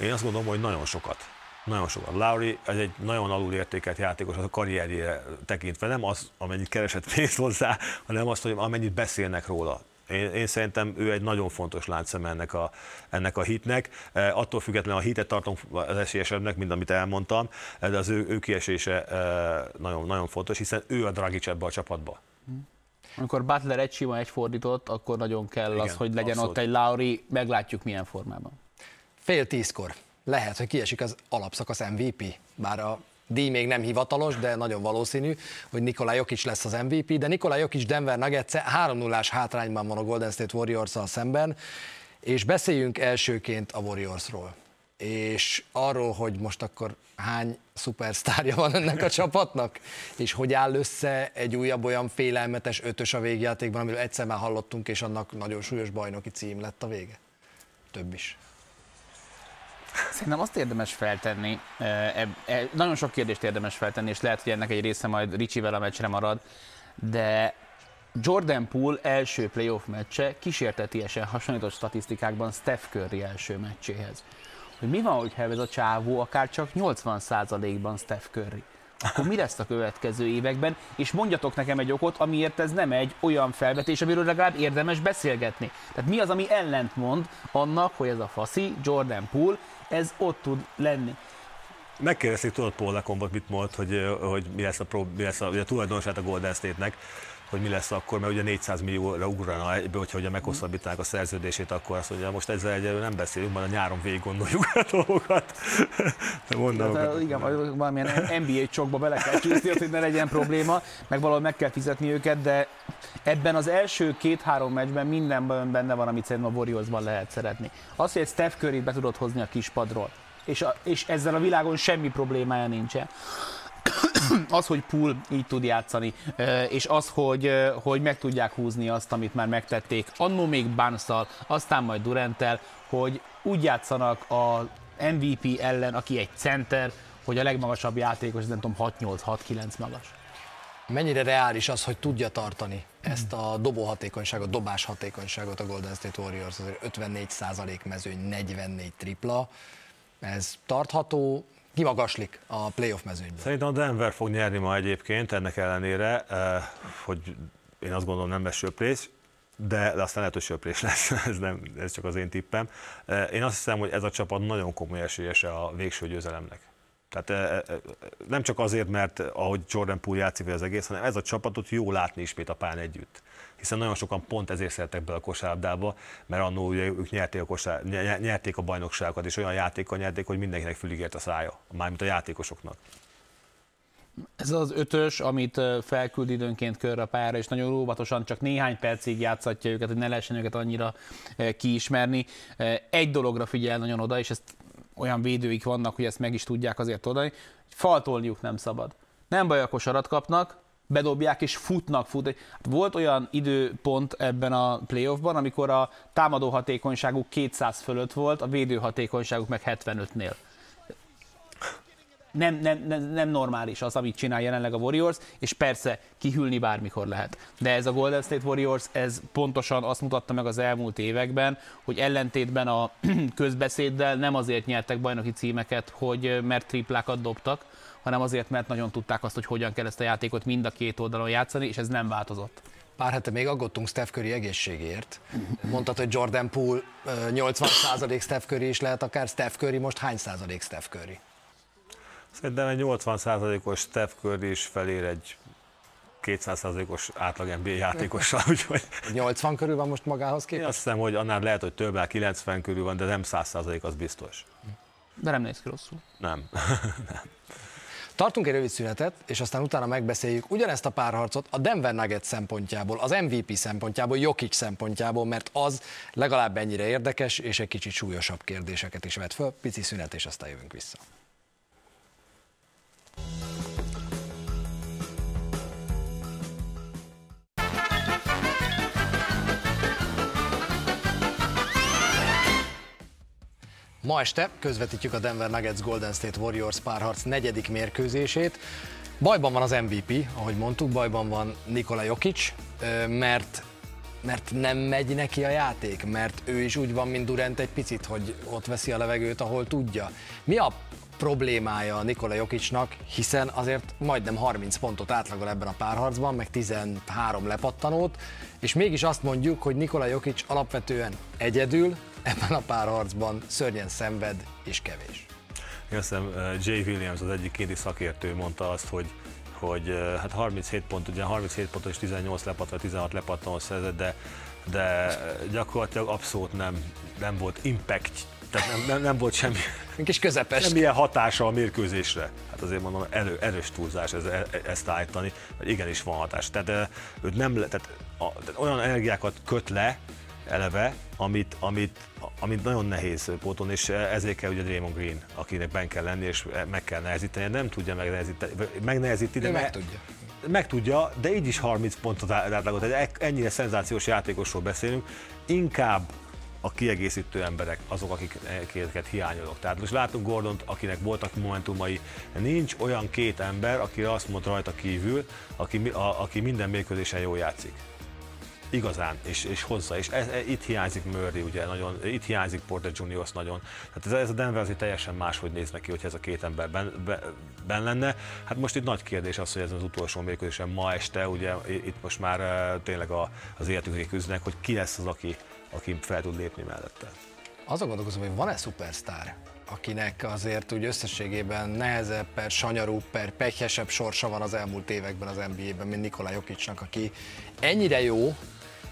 Én azt gondolom, hogy nagyon sokat. Nagyon sokat. Lauri ez egy nagyon alulértékelt játékos az a karrierjére tekintve. Nem az, amennyit keresett pénzt hozzá, hanem azt, hogy amennyit beszélnek róla. Én, én szerintem ő egy nagyon fontos láncszem ennek a, ennek a hitnek. E, attól függetlenül a hitet tartom az esélyesebbnek, mint amit elmondtam, de az ő, ő kiesése e, nagyon, nagyon fontos, hiszen ő a Dragic ebbe a csapatba. Amikor Butler egy sima egy fordított, akkor nagyon kell Igen, az, hogy legyen abszolút. ott egy Lauri, meglátjuk milyen formában. Fél tízkor lehet, hogy kiesik az alapszakasz MVP, bár a díj még nem hivatalos, de nagyon valószínű, hogy Nikola Jokic lesz az MVP, de Nikola Jokic Denver nuggets 3 0 hátrányban van a Golden State warriors szemben, és beszéljünk elsőként a Warriorsról és arról, hogy most akkor hány szupersztárja van ennek a csapatnak, és hogy áll össze egy újabb olyan félelmetes ötös a végjátékban, amiről egyszer már hallottunk, és annak nagyon súlyos bajnoki cím lett a vége. Több is. Szerintem azt érdemes feltenni, eb- e, nagyon sok kérdést érdemes feltenni, és lehet, hogy ennek egy része majd Ricsivel a meccsre marad, de Jordan Poole első playoff meccse kísértetiesen hasonlított statisztikákban Steph Curry első meccséhez. Hogy mi van, hogyha ez a csávó akár csak 80%-ban Steph Curry? Akkor mi lesz a következő években? És mondjatok nekem egy okot, amiért ez nem egy olyan felvetés, amiről legalább érdemes beszélgetni. Tehát mi az, ami ellentmond annak, hogy ez a faszi, Jordan Poole, ez ott tud lenni. Megkérdezték, tudod Paul Lecombot mit mond, hogy, hogy mi lesz a, pró, mi lesz a, a tulajdonosát a Golden State-nek, hogy mi lesz akkor, mert ugye 400 millióra ugrana egyből, hogyha ugye meghosszabbítanák a szerződését, akkor azt mondja, most ezzel egyelőre nem beszélünk, majd a nyáron végig gondoljuk a dolgokat. Mondom, Tehát, igen, vagy valamilyen NBA csokba bele kell csúszni, hogy ne legyen probléma, meg valahol meg kell fizetni őket, de ebben az első két-három meccsben mindenben benne van, amit szerintem a Warriorsban lehet szeretni. Az, hogy egy Steph curry be tudod hozni a kispadról, és, a, és ezzel a világon semmi problémája nincsen. az, hogy Pool így tud játszani, és az, hogy, hogy meg tudják húzni azt, amit már megtették, annó még Barnszal, aztán majd Durantel, hogy úgy játszanak a MVP ellen, aki egy center, hogy a legmagasabb játékos, nem tudom, 6-8-6-9 magas. Mennyire reális az, hogy tudja tartani ezt a dobó hatékonyságot, dobás hatékonyságot a Golden State Warriors, azért 54% mezőny, 44 tripla, ez tartható, kimagaslik a playoff mezőnyben. Szerintem a Denver fog nyerni ma egyébként, ennek ellenére, eh, hogy én azt gondolom nem lesz söprés, de, de aztán lehet, hogy söprés lesz, ez, nem, ez csak az én tippem. Eh, én azt hiszem, hogy ez a csapat nagyon komoly esélyese a végső győzelemnek. Tehát eh, nem csak azért, mert ahogy Jordan Poole játszik az egész, hanem ez a csapatot jó látni ismét a pályán együtt hiszen nagyon sokan pont ezért szerettek be a kosárlabdába, mert annó ugye ők nyerték a, kosár, nyerték a bajnokságokat, és olyan játékkal nyerték, hogy mindenkinek füligért a szája, mármint a játékosoknak. Ez az ötös, amit felküld időnként körre a pályára, és nagyon óvatosan csak néhány percig játszatja őket, hogy ne lehessen őket annyira kiismerni. Egy dologra figyel nagyon oda, és ezt olyan védőik vannak, hogy ezt meg is tudják azért oda, hogy faltolniuk nem szabad. Nem baj, a kosarat kapnak, bedobják és futnak, fut. Volt olyan időpont ebben a playoffban, amikor a támadó hatékonyságuk 200 fölött volt, a védő hatékonyságuk meg 75-nél. Nem, nem, nem, nem normális az, amit csinál jelenleg a Warriors, és persze kihűlni bármikor lehet. De ez a Golden State Warriors, ez pontosan azt mutatta meg az elmúlt években, hogy ellentétben a közbeszéddel nem azért nyertek bajnoki címeket, hogy mert triplákat dobtak, hanem azért, mert nagyon tudták azt, hogy hogyan kell ezt a játékot mind a két oldalon játszani, és ez nem változott. Pár hete még aggódtunk Steph Curry egészségért. Mondtad, hogy Jordan Poole 80% Steph Curry is lehet, akár Steph Curry most hány százalék Steph Curry? Szerintem egy 80%-os Steph Curry is felér egy 200%-os átlag NBA játékossal, úgyhogy... 80 körül van most magához képest? Én azt hiszem, hogy annál lehet, hogy több, 90 körül van, de nem 100% az biztos. De nem néz ki rosszul. Nem. nem. Tartunk egy rövid szünetet, és aztán utána megbeszéljük ugyanezt a párharcot a Denver Nuggets szempontjából, az MVP szempontjából, Jokic szempontjából, mert az legalább ennyire érdekes, és egy kicsit súlyosabb kérdéseket is vet föl. Pici szünet, és aztán jövünk vissza. Ma este közvetítjük a Denver Nuggets Golden State Warriors párharc negyedik mérkőzését. Bajban van az MVP, ahogy mondtuk, bajban van Nikola Jokic, mert mert nem megy neki a játék, mert ő is úgy van, mint Durant egy picit, hogy ott veszi a levegőt, ahol tudja. Mi a problémája Nikola Jokicnak, hiszen azért majdnem 30 pontot átlagol ebben a párharcban, meg 13 lepattanót, és mégis azt mondjuk, hogy Nikola Jokic alapvetően egyedül, ebben a párharcban szörnyen szenved és kevés. Én azt hiszem, eh, Jay Williams, az egyik kéti szakértő mondta azt, hogy hogy eh, hát 37 pont, ugye 37 pontot és 18 lepattan, 16 lepattanó szerzett, de, de gyakorlatilag abszolút nem, nem volt impact, tehát nem, nem, nem volt semmi, kis közepes. semmilyen hatása a mérkőzésre. Hát azért mondom, erő, erős túlzás ez, e, ezt állítani, hogy igenis van hatás. Tehát eh, őt nem, tehát, a, tehát olyan energiákat köt le, eleve, amit, amit, amit nagyon nehéz póton, és ezért kell ugye Draymond Green, akinek ben kell lenni, és meg kell nehezíteni. Nem tudja megnehezíteni, megnehezíti, de meg, meg tudja. Meg tudja, de így is 30 pontot átlagot. Ennyire szenzációs játékosról beszélünk. Inkább a kiegészítő emberek azok, akiket hiányolok. Tehát most látunk Gordont, akinek voltak momentumai, nincs olyan két ember, aki azt mond rajta kívül, aki, a, aki minden mérkőzésen jól játszik igazán, és, és hozza, és ez, itt hiányzik Murray, ugye, nagyon, itt hiányzik Porter Juniors nagyon. Tehát ez, ez a Denver azért teljesen máshogy néz neki, hogyha ez a két ember ben, ben, ben lenne. Hát most itt nagy kérdés az, hogy ez az utolsó mérkőzésen ma este, ugye itt most már uh, tényleg a, az életükre küzdenek, hogy ki lesz az, aki, aki fel tud lépni mellette. Azon gondolkozom, hogy van-e szupersztár, akinek azért úgy összességében nehezebb, per sanyarú, per pegyhesebb sorsa van az elmúlt években az NBA-ben, mint Nikola Jokicsnak, aki ennyire jó,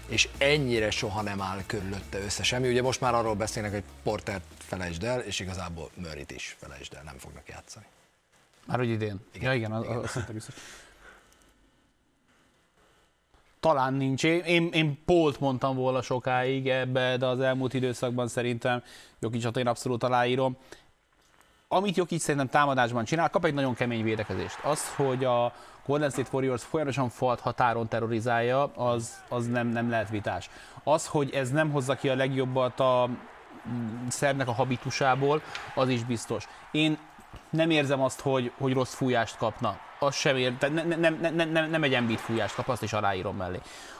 és ennyire soha nem áll körülötte össze semmi. Ugye most már arról beszélnek, hogy Portert felejtsd el, és igazából Murrayt is felejtsd el, nem fognak játszani. Már hogy idén? Igen, ja, igen, igen. Az, az biztos. Talán nincs. Én, én Polt mondtam volna sokáig ebbe, de az elmúlt időszakban szerintem Jokicsot én abszolút aláírom. amit Jokic szerintem támadásban csinál, kap egy nagyon kemény védekezést. Az, hogy a Golden State Warriors folyamatosan falt határon terrorizálja, az, az nem, nem lehet vitás. Az, hogy ez nem hozza ki a legjobbat a szernek a habitusából, az is biztos. Én nem érzem azt, hogy, hogy rossz fújást kapna. Az sem ér, ne, ne, ne, ne, ne, nem egy Embiid fújást kap, azt is aláírom mellé.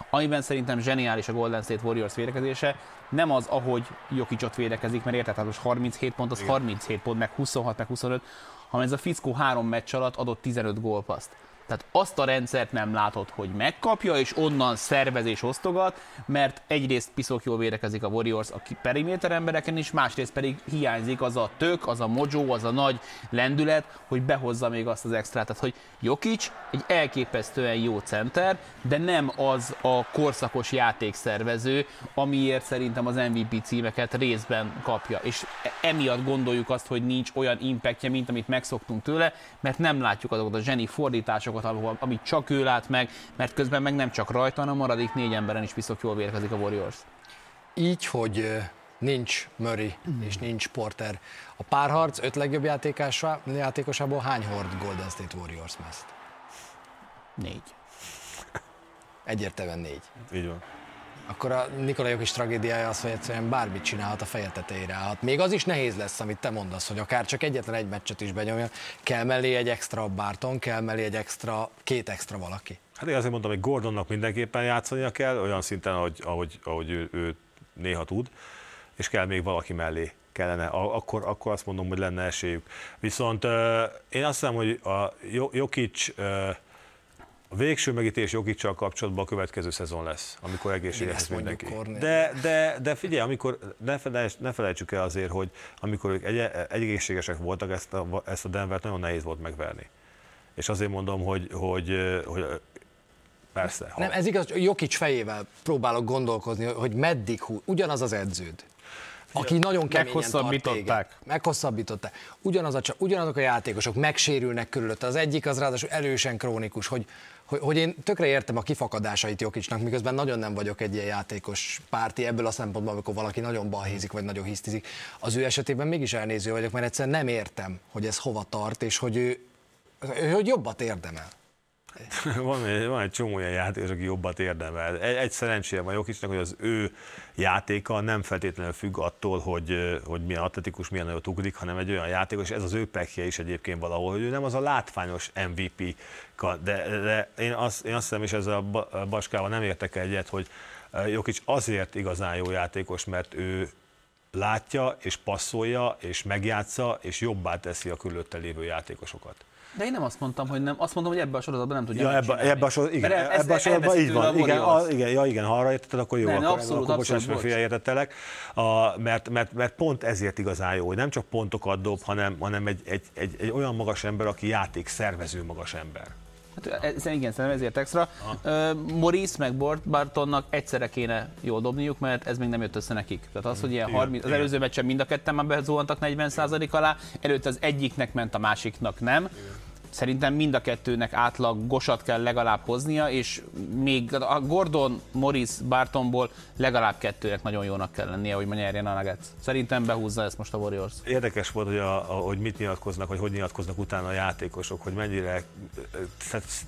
Amiben szerintem zseniális a Golden State Warriors védekezése, nem az, ahogy Jokicot védekezik, mert érted, hát most 37 pont, az Igen. 37 pont, meg 26, meg 25, hanem ez a fickó három meccs alatt adott 15 gólpaszt. Tehát azt a rendszert nem látod, hogy megkapja, és onnan szervez és osztogat, mert egyrészt piszok jól védekezik a Warriors a periméter embereken is, másrészt pedig hiányzik az a tök, az a mojo, az a nagy lendület, hogy behozza még azt az extrát. Tehát, hogy Jokic egy elképesztően jó center, de nem az a korszakos játékszervező, amiért szerintem az MVP címeket részben kapja. És emiatt gondoljuk azt, hogy nincs olyan impactja, mint amit megszoktunk tőle, mert nem látjuk azokat a zseni fordításokat, dolgokat, ahol, amit csak ő lát meg, mert közben meg nem csak rajta, hanem a maradék négy emberen is viszont jól vérkezik a Warriors. Így, hogy nincs Murray mm. és nincs Porter. A párharc öt legjobb játékosából hány hord Golden State Warriors meszt? Négy. Egyértelműen négy. Így van akkor a Nikolajok is tragédiája az, hogy egyszerűen bármit csinálhat, a feje tetejére állhat. Még az is nehéz lesz, amit te mondasz, hogy akár csak egyetlen egy meccset is benyomja, kell mellé egy extra Barton, kell mellé egy extra, két extra valaki. Hát én azért mondtam, hogy Gordonnak mindenképpen játszania kell, olyan szinten, ahogy, ahogy, ahogy ő, ő néha tud, és kell még valaki mellé kellene, akkor, akkor azt mondom, hogy lenne esélyük. Viszont én azt hiszem, hogy a Jokic a végső megítés Jokicsal kapcsolatban a következő szezon lesz, amikor egészséges lesz mindenki. De, de, de figyelj, amikor ne, felejts, ne felejtsük el azért, hogy amikor ők egy, egy egészségesek voltak, ezt a, ezt a Denvert nagyon nehéz volt megverni. És azért mondom, hogy, hogy, hogy persze. Ha... Nem, ez igaz, Jokic fejével próbálok gondolkozni, hogy meddig hú, ugyanaz az edződ aki nagyon keményen Meghosszabbították. Meghosszabbították. Ugyanaz a, ugyanazok a játékosok megsérülnek körülötte. Az egyik az ráadásul erősen krónikus, hogy, hogy, hogy én tökre értem a kifakadásait Jokicsnak, miközben nagyon nem vagyok egy ilyen játékos párti ebből a szempontból, amikor valaki nagyon balhézik, vagy nagyon hisztizik. Az ő esetében mégis elnéző vagyok, mert egyszerűen nem értem, hogy ez hova tart, és hogy ő, hogy jobbat érdemel. van, van egy csomó olyan játékos, aki jobbat érdemel. Egy, egy szerencsére van Jokicnak, hogy az ő játéka nem feltétlenül függ attól, hogy, hogy milyen atletikus, milyen nagyot ugrik, hanem egy olyan játékos, és ez az ő pekje is egyébként valahol, hogy ő nem az a látványos MVP, de, de én, azt, én azt hiszem, és ezzel a Baskával nem értek egyet, hogy Jokic azért igazán jó játékos, mert ő látja, és passzolja, és megjátsza, és jobbá teszi a körülötte lévő játékosokat. De én nem azt mondtam, hogy nem. Azt mondtam, hogy ebben a sorozatban nem tudja. Ja, ebben ebbe a sorozatban, igen, ez, ebbe a sorozatban így van. Igen, a, igen, ja, igen, ha arra értetted, akkor jó, nem, akkor, abszolút, akkor abszolút, bocsánat, félreértettelek. A, mert, mert, mert, pont ezért igazán jó, hogy nem csak pontokat dob, hanem, hanem egy, egy, egy, egy olyan magas ember, aki játék szervező magas ember. Hát ez, igen, szerintem ezért extra. Uh, Morris meg Bartonnak egyszerre kéne jól dobniuk, mert ez még nem jött össze nekik. Tehát az, hogy ilyen 30, az előző meccsen mind a ketten már bezuhantak 40% alá, előtt az egyiknek ment, a másiknak nem. Igen Szerintem mind a kettőnek átlag gosat kell legalább hoznia, és még a Gordon, Morris, Bartonból legalább kettőnek nagyon jónak kell lennie, hogy nyerjen a Nuggets. Szerintem behúzza ezt most a Warriors. Érdekes volt, hogy, a, a, hogy mit nyilatkoznak, hogy hogy nyilatkoznak utána a játékosok, hogy mennyire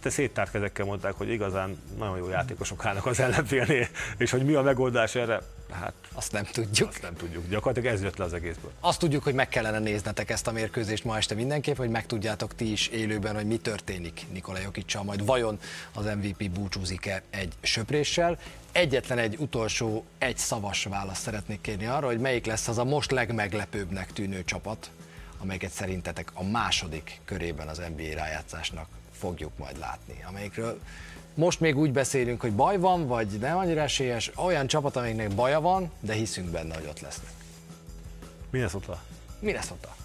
te széttárt kezekkel mondták, hogy igazán nagyon jó játékosok állnak az ellenfélnél, és hogy mi a megoldás erre. Hát azt nem tudjuk. Azt nem tudjuk. Gyakorlatilag ez jött le az egészből. Azt tudjuk, hogy meg kellene néznetek ezt a mérkőzést ma este mindenképp, hogy meg tudjátok ti is élőben, hogy mi történik Nikola Jokicsal, majd vajon az MVP búcsúzik-e egy söpréssel. Egyetlen egy utolsó, egy szavas választ szeretnék kérni arra, hogy melyik lesz az a most legmeglepőbbnek tűnő csapat, amelyiket szerintetek a második körében az NBA rájátszásnak fogjuk majd látni, amelyikről most még úgy beszélünk, hogy baj van, vagy nem annyira esélyes, olyan csapat, amelyiknek baja van, de hiszünk benne, hogy ott lesznek. Minnesota. Minnesota.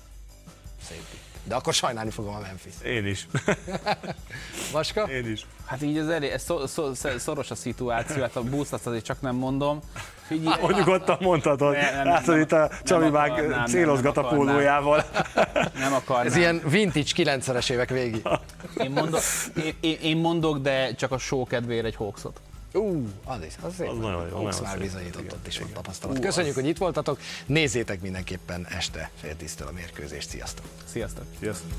Szép. De akkor sajnálni fogom a Memphis. Én is. Vaska? Én is. Hát így az elég, ez szor, szor, szoros a szituáció, hát a busz azt azért csak nem mondom. Figyelj, hogy nyugodtan mondhatod. Látod, itt a Csabi már célozgat a pólójával. Nem akar. Ez ilyen vintage 90-es évek végi. Én mondok, én, én mondok, de csak a show kedvére egy hoaxot. Ú, az is, az szép. Az nagyon jó. Ox már bizonyított, ott is van tapasztalat. Ú, Köszönjük, az... hogy itt voltatok. Nézzétek mindenképpen este fél tíztől a mérkőzést. Sziasztok! Sziasztok! Sziasztok!